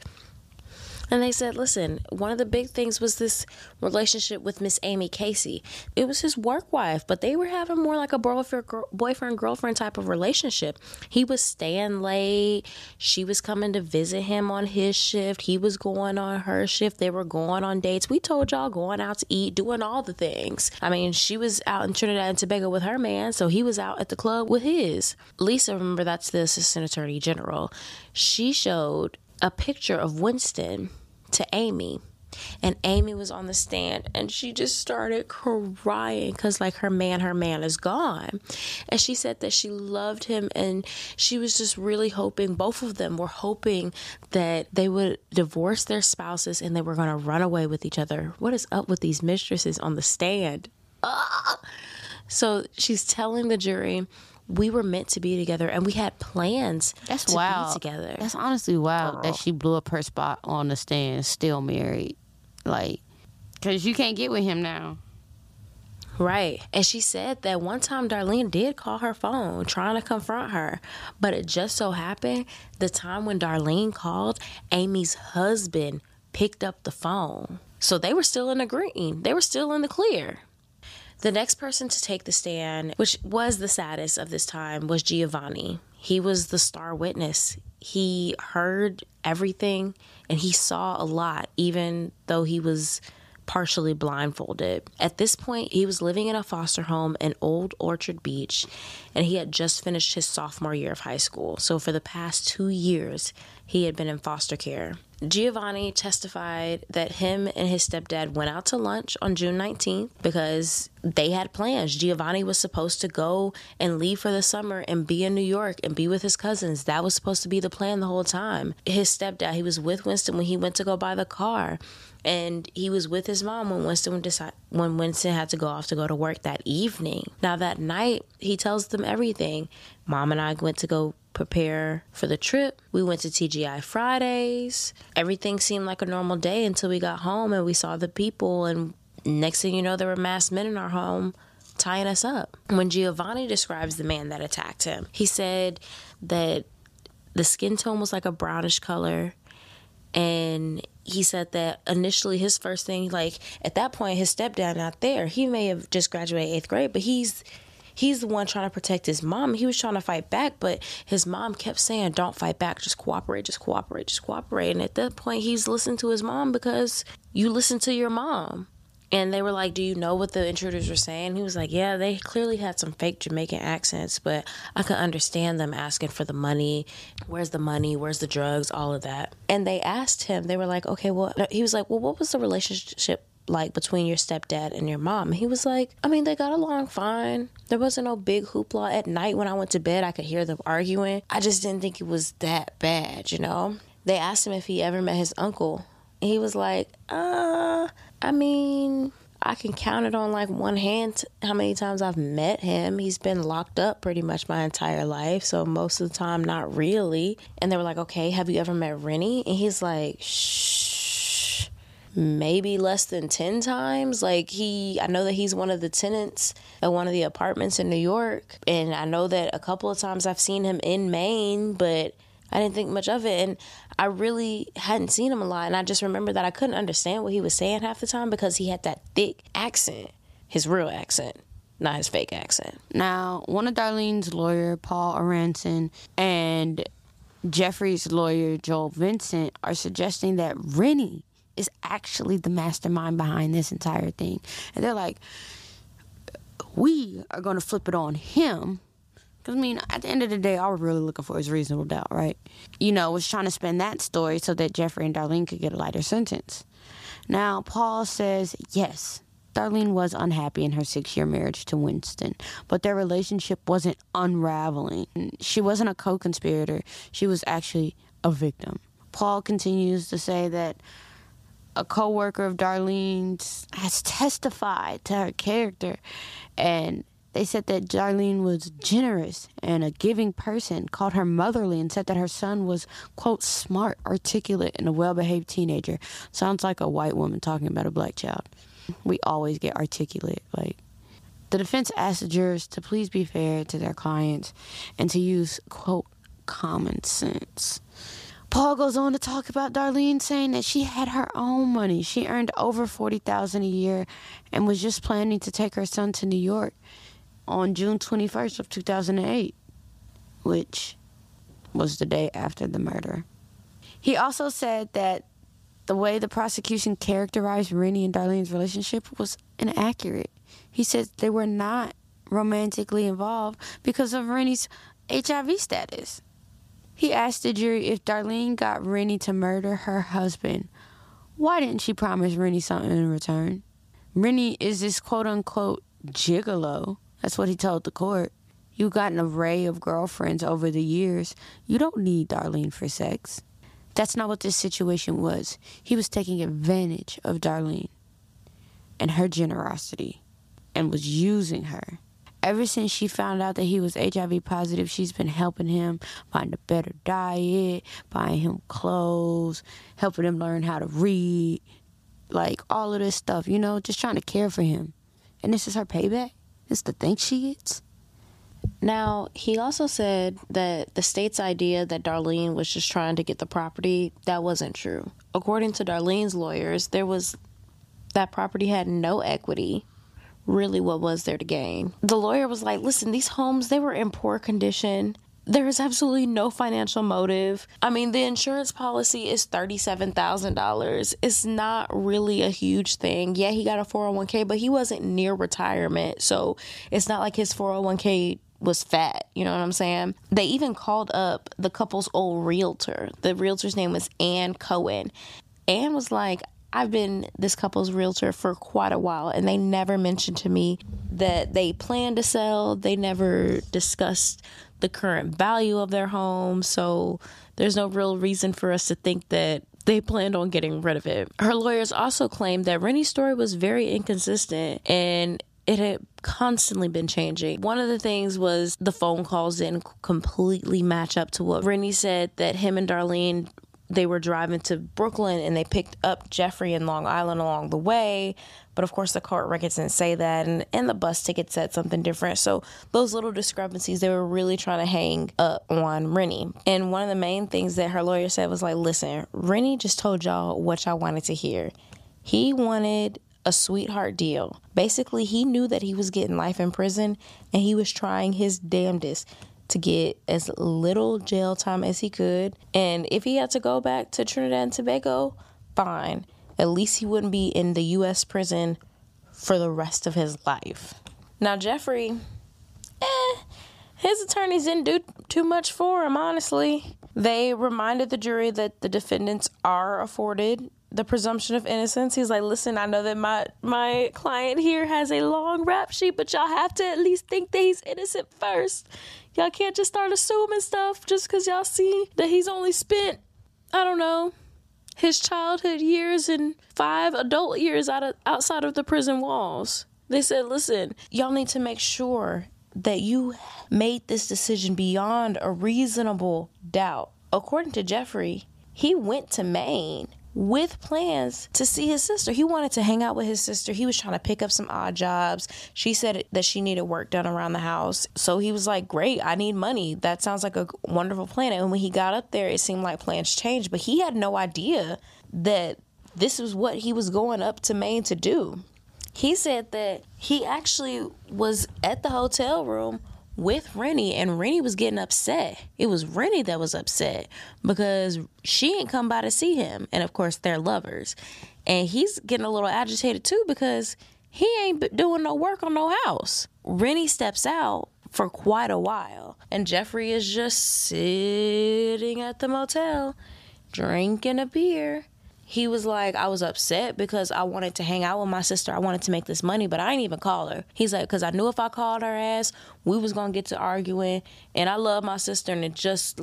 And they said, listen, one of the big things was this relationship with Miss Amy Casey. It was his work wife, but they were having more like a boyfriend girlfriend type of relationship. He was staying late. She was coming to visit him on his shift. He was going on her shift. They were going on dates. We told y'all going out to eat, doing all the things. I mean, she was out in Trinidad and Tobago with her man, so he was out at the club with his. Lisa, remember that's the assistant attorney general. She showed a picture of Winston to Amy. And Amy was on the stand and she just started crying because, like, her man, her man is gone. And she said that she loved him and she was just really hoping, both of them were hoping that they would divorce their spouses and they were going to run away with each other. What is up with these mistresses on the stand? Ah! So she's telling the jury we were meant to be together and we had plans That's to wild. be together. That's honestly wild that she blew up her spot on the stand, still married. Like, because you can't get with him now. Right. And she said that one time Darlene did call her phone trying to confront her. But it just so happened the time when Darlene called, Amy's husband picked up the phone. So they were still in the green, they were still in the clear. The next person to take the stand, which was the saddest of this time, was Giovanni. He was the star witness. He heard everything and he saw a lot, even though he was partially blindfolded. At this point, he was living in a foster home in Old Orchard Beach and he had just finished his sophomore year of high school. So, for the past two years, he had been in foster care. Giovanni testified that him and his stepdad went out to lunch on June 19th because they had plans. Giovanni was supposed to go and leave for the summer and be in New York and be with his cousins. That was supposed to be the plan the whole time. His stepdad, he was with Winston when he went to go buy the car and he was with his mom when Winston decided when Winston had to go off to go to work that evening. Now that night, he tells them everything. Mom and I went to go prepare for the trip. We went to TGI Fridays. Everything seemed like a normal day until we got home and we saw the people and next thing you know there were masked men in our home tying us up. When Giovanni describes the man that attacked him, he said that the skin tone was like a brownish color and he said that initially his first thing like at that point his stepdad not there. He may have just graduated eighth grade but he's he's the one trying to protect his mom. He was trying to fight back but his mom kept saying don't fight back. Just cooperate just cooperate just cooperate. And at that point he's listening to his mom because you listen to your mom and they were like, Do you know what the intruders were saying? He was like, Yeah, they clearly had some fake Jamaican accents, but I could understand them asking for the money. Where's the money? Where's the drugs? All of that. And they asked him, they were like, Okay, well, he was like, Well, what was the relationship like between your stepdad and your mom? He was like, I mean, they got along fine. There wasn't no big hoopla at night when I went to bed. I could hear them arguing. I just didn't think it was that bad, you know? They asked him if he ever met his uncle. He was like, uh, I mean, I can count it on like one hand how many times I've met him. He's been locked up pretty much my entire life, so most of the time, not really. And they were like, okay, have you ever met Rennie? And he's like, shh, maybe less than 10 times. Like, he, I know that he's one of the tenants at one of the apartments in New York. And I know that a couple of times I've seen him in Maine, but I didn't think much of it. And I really hadn't seen him a lot. And I just remember that I couldn't understand what he was saying half the time because he had that thick accent, his real accent, not his fake accent. Now, one of Darlene's lawyer, Paul Aronson, and Jeffrey's lawyer, Joel Vincent, are suggesting that Rennie is actually the mastermind behind this entire thing. And they're like, we are going to flip it on him because, I mean, at the end of the day, all we're really looking for is reasonable doubt, right? You know, was trying to spin that story so that Jeffrey and Darlene could get a lighter sentence. Now, Paul says, yes, Darlene was unhappy in her six year marriage to Winston, but their relationship wasn't unraveling. She wasn't a co conspirator, she was actually a victim. Paul continues to say that a co worker of Darlene's has testified to her character and they said that Darlene was generous and a giving person, called her motherly, and said that her son was, quote, smart, articulate, and a well behaved teenager. Sounds like a white woman talking about a black child. We always get articulate. Like, the defense asked the jurors to please be fair to their clients and to use, quote, common sense. Paul goes on to talk about Darlene saying that she had her own money. She earned over 40,000 a year and was just planning to take her son to New York on June 21st of 2008, which was the day after the murder. He also said that the way the prosecution characterized Rennie and Darlene's relationship was inaccurate. He said they were not romantically involved because of Rennie's HIV status. He asked the jury if Darlene got Rennie to murder her husband, why didn't she promise Rennie something in return? Rennie is this quote unquote gigolo. That's what he told the court. You got an array of girlfriends over the years. You don't need Darlene for sex. That's not what this situation was. He was taking advantage of Darlene and her generosity and was using her. Ever since she found out that he was HIV positive, she's been helping him find a better diet, buying him clothes, helping him learn how to read, like all of this stuff, you know, just trying to care for him. And this is her payback? This the thanks she gets? Now, he also said that the state's idea that Darlene was just trying to get the property, that wasn't true. According to Darlene's lawyers, there was that property had no equity really what was there to gain. The lawyer was like, listen, these homes, they were in poor condition. There is absolutely no financial motive. I mean, the insurance policy is $37,000. It's not really a huge thing. Yeah, he got a 401k, but he wasn't near retirement. So it's not like his 401k was fat. You know what I'm saying? They even called up the couple's old realtor. The realtor's name was Ann Cohen. Ann was like, I've been this couple's realtor for quite a while, and they never mentioned to me that they plan to sell. They never discussed the current value of their home. So there's no real reason for us to think that they planned on getting rid of it. Her lawyers also claimed that Rennie's story was very inconsistent and it had constantly been changing. One of the things was the phone calls didn't completely match up to what Rennie said that him and Darlene they were driving to Brooklyn and they picked up Jeffrey in Long Island along the way. But of course, the court records didn't say that, and, and the bus ticket said something different. So, those little discrepancies, they were really trying to hang up on Rennie. And one of the main things that her lawyer said was like, listen, Rennie just told y'all what y'all wanted to hear. He wanted a sweetheart deal. Basically, he knew that he was getting life in prison and he was trying his damnedest to get as little jail time as he could. And if he had to go back to Trinidad and Tobago, fine. At least he wouldn't be in the U.S. prison for the rest of his life. Now, Jeffrey, eh, his attorneys didn't do too much for him, honestly. They reminded the jury that the defendants are afforded the presumption of innocence. He's like, listen, I know that my my client here has a long rap sheet, but y'all have to at least think that he's innocent first. Y'all can't just start assuming stuff just because y'all see that he's only spent, I don't know, his childhood years and five adult years out of, outside of the prison walls. They said, listen, y'all need to make sure that you made this decision beyond a reasonable doubt. According to Jeffrey, he went to Maine with plans to see his sister. He wanted to hang out with his sister. He was trying to pick up some odd jobs. She said that she needed work done around the house. So he was like, Great, I need money. That sounds like a wonderful plan. And when he got up there, it seemed like plans changed, but he had no idea that this was what he was going up to Maine to do. He said that he actually was at the hotel room with Rennie, and Rennie was getting upset. It was Rennie that was upset because she ain't come by to see him. And of course, they're lovers. And he's getting a little agitated too because he ain't doing no work on no house. Rennie steps out for quite a while, and Jeffrey is just sitting at the motel drinking a beer he was like, I was upset because I wanted to hang out with my sister. I wanted to make this money, but I didn't even call her. He's like, because I knew if I called her ass, we was gonna get to arguing. And I love my sister, and it just,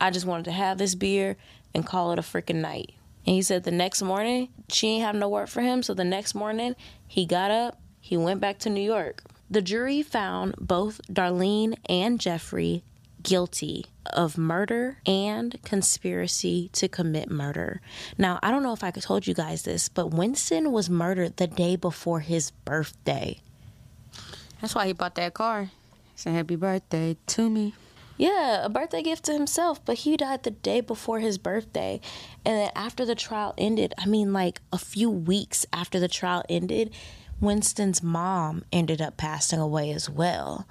I just wanted to have this beer and call it a freaking night. And he said the next morning she ain't have no work for him, so the next morning he got up, he went back to New York. The jury found both Darlene and Jeffrey guilty of murder and conspiracy to commit murder. Now, I don't know if I told you guys this, but Winston was murdered the day before his birthday. That's why he bought that car. He said, Happy birthday to me. Yeah, a birthday gift to himself, but he died the day before his birthday. And then after the trial ended, I mean, like a few weeks after the trial ended, Winston's mom ended up passing away as well.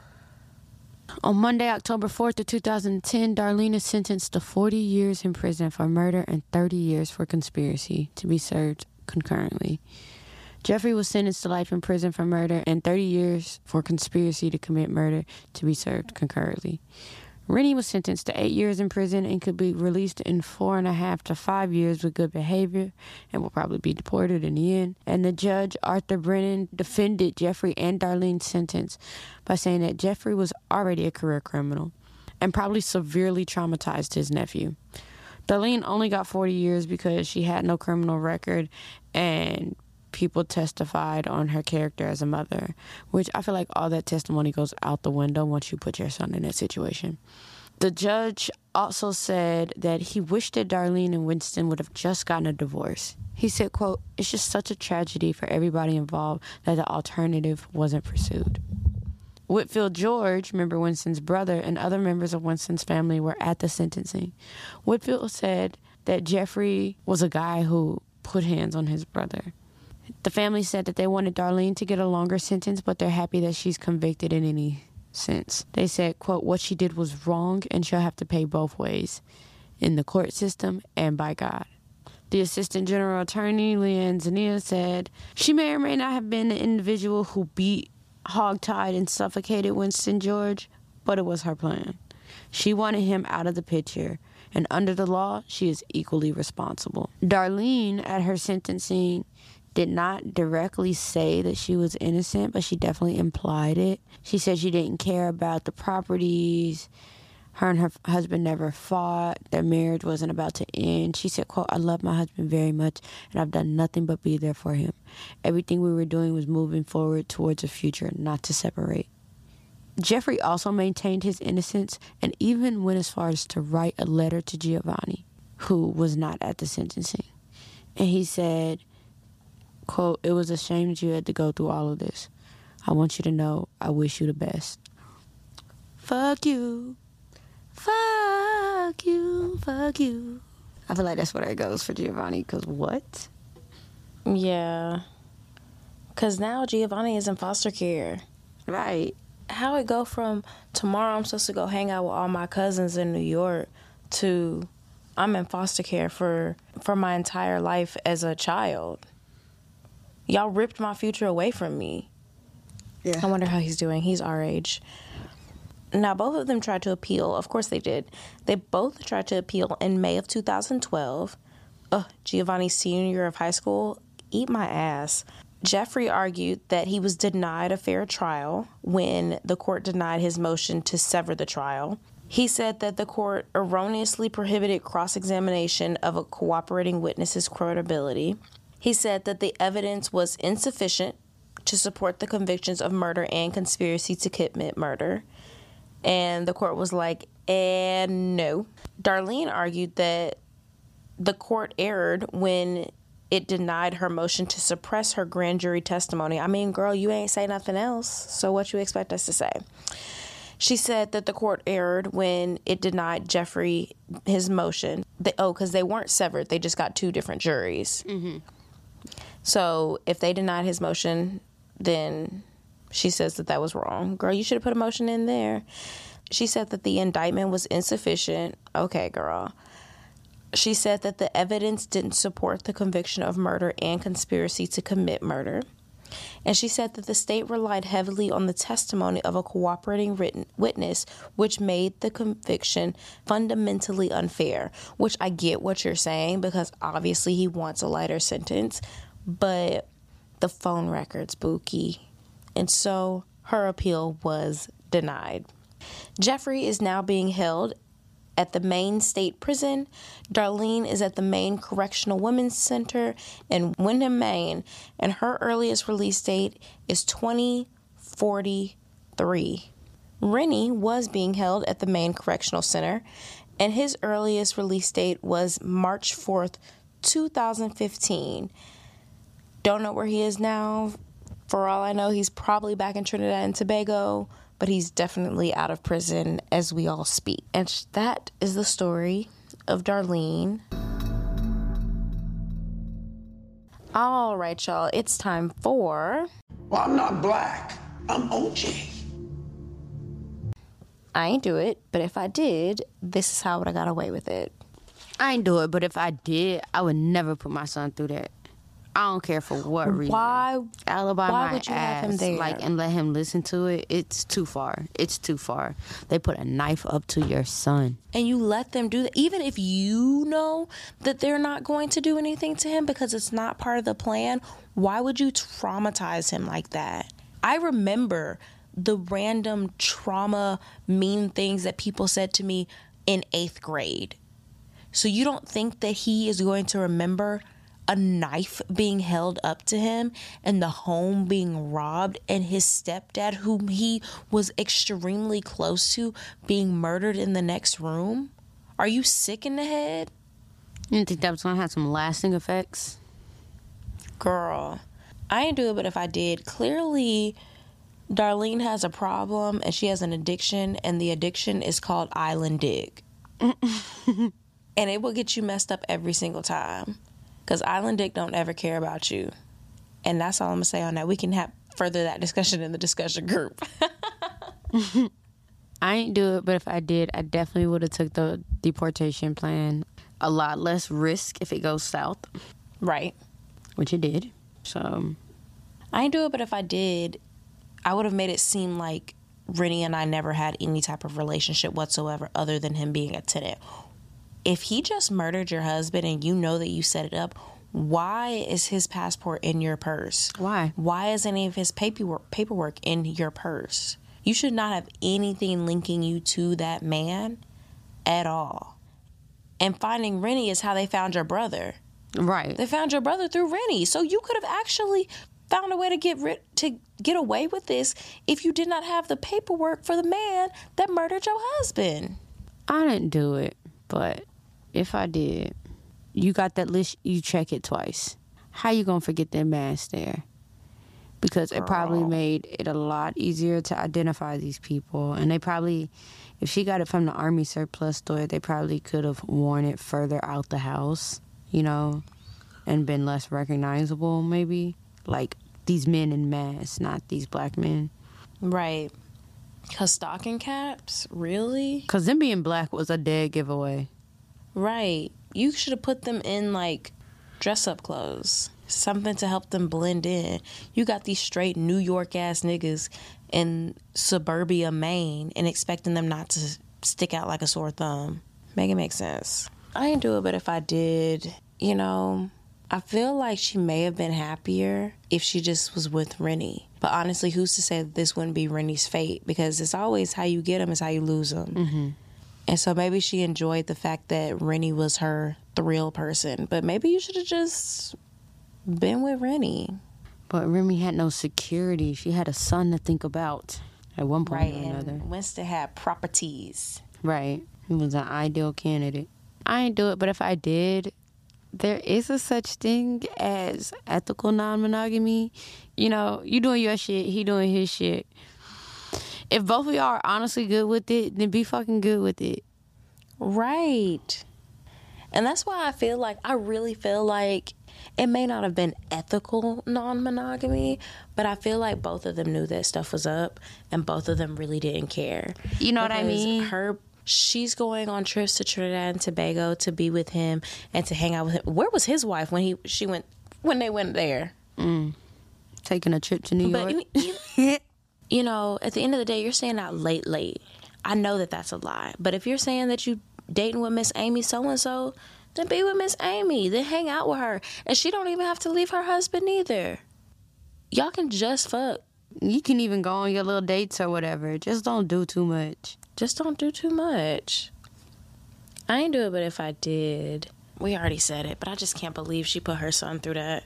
On Monday, October 4th of 2010, Darlene is sentenced to 40 years in prison for murder and 30 years for conspiracy to be served concurrently. Jeffrey was sentenced to life in prison for murder and 30 years for conspiracy to commit murder to be served concurrently. Rennie was sentenced to eight years in prison and could be released in four and a half to five years with good behavior and will probably be deported in the end. And the judge, Arthur Brennan, defended Jeffrey and Darlene's sentence by saying that Jeffrey was already a career criminal and probably severely traumatized his nephew. Darlene only got 40 years because she had no criminal record and people testified on her character as a mother, which I feel like all that testimony goes out the window once you put your son in that situation. The judge also said that he wished that Darlene and Winston would have just gotten a divorce. He said, quote, it's just such a tragedy for everybody involved that the alternative wasn't pursued. Whitfield George, remember Winston's brother, and other members of Winston's family were at the sentencing. Whitfield said that Jeffrey was a guy who put hands on his brother. The family said that they wanted Darlene to get a longer sentence, but they're happy that she's convicted in any sense. They said, quote, what she did was wrong and she'll have to pay both ways in the court system and by God. The assistant general attorney, Leanne Zania, said she may or may not have been the individual who beat, hogtied, and suffocated Winston George, but it was her plan. She wanted him out of the picture, and under the law, she is equally responsible. Darlene, at her sentencing, did not directly say that she was innocent, but she definitely implied it. She said she didn't care about the properties. Her and her husband never fought. Their marriage wasn't about to end. She said, quote, I love my husband very much and I've done nothing but be there for him. Everything we were doing was moving forward towards a future, not to separate. Jeffrey also maintained his innocence and even went as far as to write a letter to Giovanni, who was not at the sentencing. And he said, quote, it was a shame that you had to go through all of this. I want you to know I wish you the best. Fuck you. Fuck you. Fuck you. I feel like that's where it goes for Giovanni, because what? Yeah. Because now Giovanni is in foster care. Right. How it go from tomorrow I'm supposed to go hang out with all my cousins in New York to I'm in foster care for for my entire life as a child. Y'all ripped my future away from me. Yeah. I wonder how he's doing. He's our age. Now, both of them tried to appeal. Of course, they did. They both tried to appeal in May of 2012. Ugh, Giovanni's senior year of high school. Eat my ass. Jeffrey argued that he was denied a fair trial when the court denied his motion to sever the trial. He said that the court erroneously prohibited cross examination of a cooperating witness's credibility. He said that the evidence was insufficient to support the convictions of murder and conspiracy to commit murder. And the court was like, and no. Darlene argued that the court erred when it denied her motion to suppress her grand jury testimony. I mean, girl, you ain't say nothing else. So what you expect us to say? She said that the court erred when it denied Jeffrey his motion. They, oh, because they weren't severed; they just got two different juries. Mm-hmm. So if they denied his motion, then she says that that was wrong. Girl, you should have put a motion in there. She said that the indictment was insufficient. Okay, girl. She said that the evidence didn't support the conviction of murder and conspiracy to commit murder. And she said that the state relied heavily on the testimony of a cooperating written witness, which made the conviction fundamentally unfair. Which I get what you're saying because obviously he wants a lighter sentence, but the phone records, Bookie. And so her appeal was denied. Jeffrey is now being held at the Maine State Prison. Darlene is at the Maine Correctional Women's Center in Windham, Maine, and her earliest release date is 2043. Rennie was being held at the Maine Correctional Center, and his earliest release date was March 4th, 2015. Don't know where he is now. For all I know, he's probably back in Trinidad and Tobago, but he's definitely out of prison as we all speak. And that is the story of Darlene. All right, y'all, it's time for. Well, I'm not black. I'm OJ. I ain't do it, but if I did, this is how I would have got away with it. I ain't do it, but if I did, I would never put my son through that. I don't care for what reason. Why? Alibi why my would you ass, have him there? like, and let him listen to it. It's too far. It's too far. They put a knife up to your son. and you let them do that, even if you know that they're not going to do anything to him because it's not part of the plan, why would you traumatize him like that? I remember the random trauma, mean things that people said to me in eighth grade. So you don't think that he is going to remember a knife being held up to him and the home being robbed and his stepdad whom he was extremely close to being murdered in the next room? Are you sick in the head? You didn't think that was gonna have some lasting effects? Girl, I ain't do it, but if I did, clearly Darlene has a problem and she has an addiction, and the addiction is called Island Dig. and it will get you messed up every single time. Because Island Dick don't ever care about you. And that's all I'm going to say on that. We can have further that discussion in the discussion group. I ain't do it, but if I did, I definitely would have took the deportation plan. A lot less risk if it goes south, right. which it did. So I ain't do it, but if I did, I would have made it seem like Rennie and I never had any type of relationship whatsoever other than him being a tenant. If he just murdered your husband and you know that you set it up, why is his passport in your purse? Why? Why is any of his paperwork paperwork in your purse? You should not have anything linking you to that man at all. And finding Rennie is how they found your brother. right. They found your brother through Rennie. So you could have actually found a way to get rid to get away with this if you did not have the paperwork for the man that murdered your husband. I didn't do it, but if I did, you got that list. You check it twice. How you gonna forget that mask there? Because it probably made it a lot easier to identify these people, and they probably, if she got it from the army surplus store, they probably could have worn it further out the house, you know, and been less recognizable. Maybe like these men in masks, not these black men. Right. Cause stocking caps, really? Cause them being black was a dead giveaway. Right. You should have put them in like dress up clothes. Something to help them blend in. You got these straight New York ass niggas in suburbia Maine and expecting them not to stick out like a sore thumb. Make it make sense. I didn't do it, but if I did, you know, I feel like she may have been happier if she just was with Rennie. But honestly, who's to say that this wouldn't be Rennie's fate? Because it's always how you get them is how you lose them. Mm-hmm. And so maybe she enjoyed the fact that Rennie was her thrill person. But maybe you should have just been with Rennie. But Rennie had no security. She had a son to think about at one point Right. or another. And Winston had properties. Right. He was an ideal candidate. I ain't do it, but if I did, there is a such thing as ethical non monogamy. You know, you doing your shit, he doing his shit. If both of y'all are honestly good with it, then be fucking good with it. Right. And that's why I feel like, I really feel like it may not have been ethical non monogamy, but I feel like both of them knew that stuff was up and both of them really didn't care. You know what I mean? Her. She's going on trips to Trinidad and Tobago to be with him and to hang out with him. Where was his wife when he she went when they went there? Mm. Taking a trip to New York. But you, you, you know, at the end of the day, you're saying out late, late. I know that that's a lie. But if you're saying that you dating with Miss Amy so and so, then be with Miss Amy. Then hang out with her, and she don't even have to leave her husband either. Y'all can just fuck. you can even go on your little dates or whatever. Just don't do too much. Just don't do too much. I ain't do it, but if I did, we already said it. But I just can't believe she put her son through that.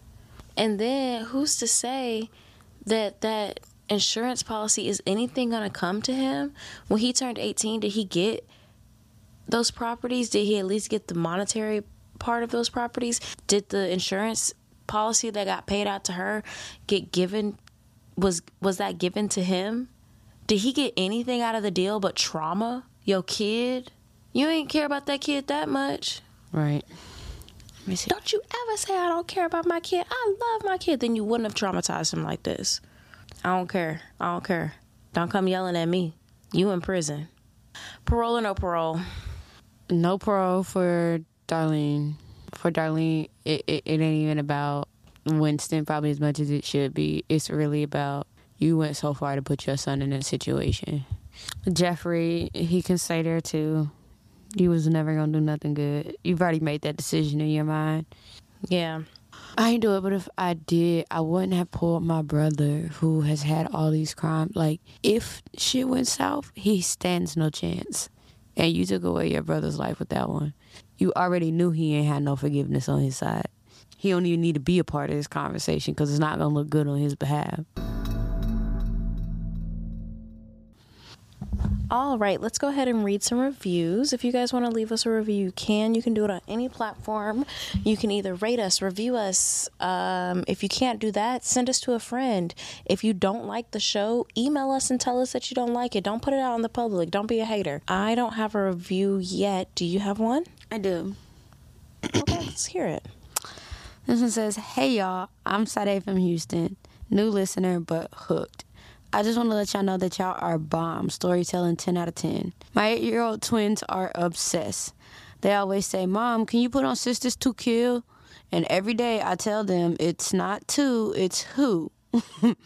And then who's to say that that insurance policy is anything going to come to him when he turned 18 did he get those properties did he at least get the monetary part of those properties did the insurance policy that got paid out to her get given was was that given to him Did he get anything out of the deal but trauma? Your kid? You ain't care about that kid that much. Right. Don't you ever say I don't care about my kid. I love my kid. Then you wouldn't have traumatized him like this. I don't care. I don't care. Don't come yelling at me. You in prison. Parole or no parole? No parole for Darlene. For Darlene, it, it, it ain't even about Winston probably as much as it should be. It's really about you went so far to put your son in that situation. Jeffrey, he can stay there too. You was never gonna do nothing good. You've already made that decision in your mind. Yeah. I ain't do it, but if I did, I wouldn't have pulled my brother who has had all these crimes. Like, if shit went south, he stands no chance. And you took away your brother's life with that one. You already knew he ain't had no forgiveness on his side. He don't even need to be a part of this conversation because it's not gonna look good on his behalf. All right, let's go ahead and read some reviews. If you guys want to leave us a review, you can. You can do it on any platform. You can either rate us, review us. Um, if you can't do that, send us to a friend. If you don't like the show, email us and tell us that you don't like it. Don't put it out in the public. Don't be a hater. I don't have a review yet. Do you have one? I do. okay, let's hear it. This one says, Hey y'all, I'm Sade from Houston. New listener, but hooked. I just want to let y'all know that y'all are bomb. Storytelling 10 out of 10. My eight year old twins are obsessed. They always say, Mom, can you put on Sistas to Kill? And every day I tell them it's not two, it's who.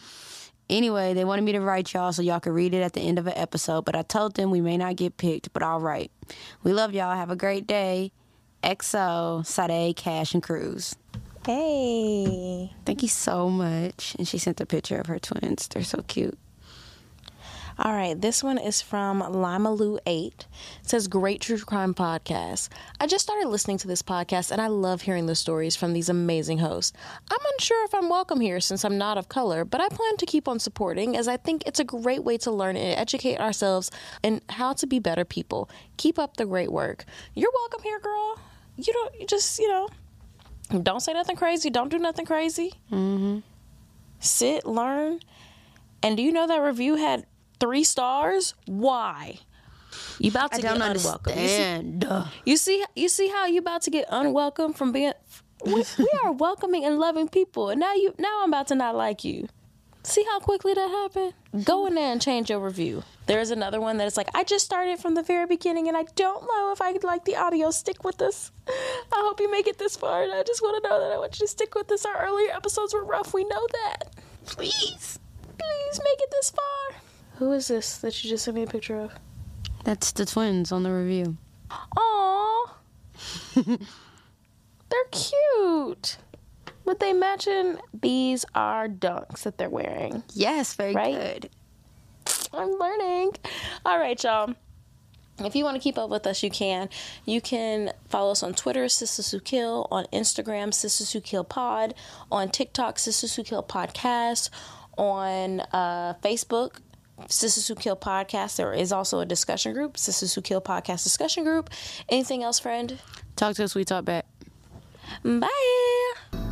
anyway, they wanted me to write y'all so y'all could read it at the end of an episode, but I told them we may not get picked, but all right. We love y'all. Have a great day. XO, Sade, Cash, and Cruz. Hey. Thank you so much. And she sent a picture of her twins. They're so cute. All right, this one is from Limaloo8. It says, Great True Crime Podcast. I just started listening to this podcast and I love hearing the stories from these amazing hosts. I'm unsure if I'm welcome here since I'm not of color, but I plan to keep on supporting as I think it's a great way to learn and educate ourselves and how to be better people. Keep up the great work. You're welcome here, girl. You don't, you just, you know, don't say nothing crazy. Don't do nothing crazy. Mm-hmm. Sit, learn. And do you know that review had three stars? Why? You about to I get unwelcome. You see, you see, you see how you about to get unwelcome from being. We, we are welcoming and loving people, and now you, now I'm about to not like you. See how quickly that happened? Go in there and change your review. There's another one that is like, I just started from the very beginning and I don't know if I like the audio. Stick with us. I hope you make it this far. And I just want to know that I want you to stick with us. Our earlier episodes were rough. We know that. Please, please make it this far. Who is this that you just sent me a picture of? That's the twins on the review. Aw. They're cute. But they matching these are dunks that they're wearing. Yes, very Right? good. I'm learning. All right, y'all. If you want to keep up with us, you can. You can follow us on Twitter, Sistas Who Kill, on Instagram, Sistas Who Kill Pod, on TikTok, Sistas Who Kill Podcast, on uh, Facebook, Sistas Who Kill Podcast. There is also a discussion group, Sistas Who Kill Podcast discussion group. Anything else, friend? Talk to us, we talk back. Bye.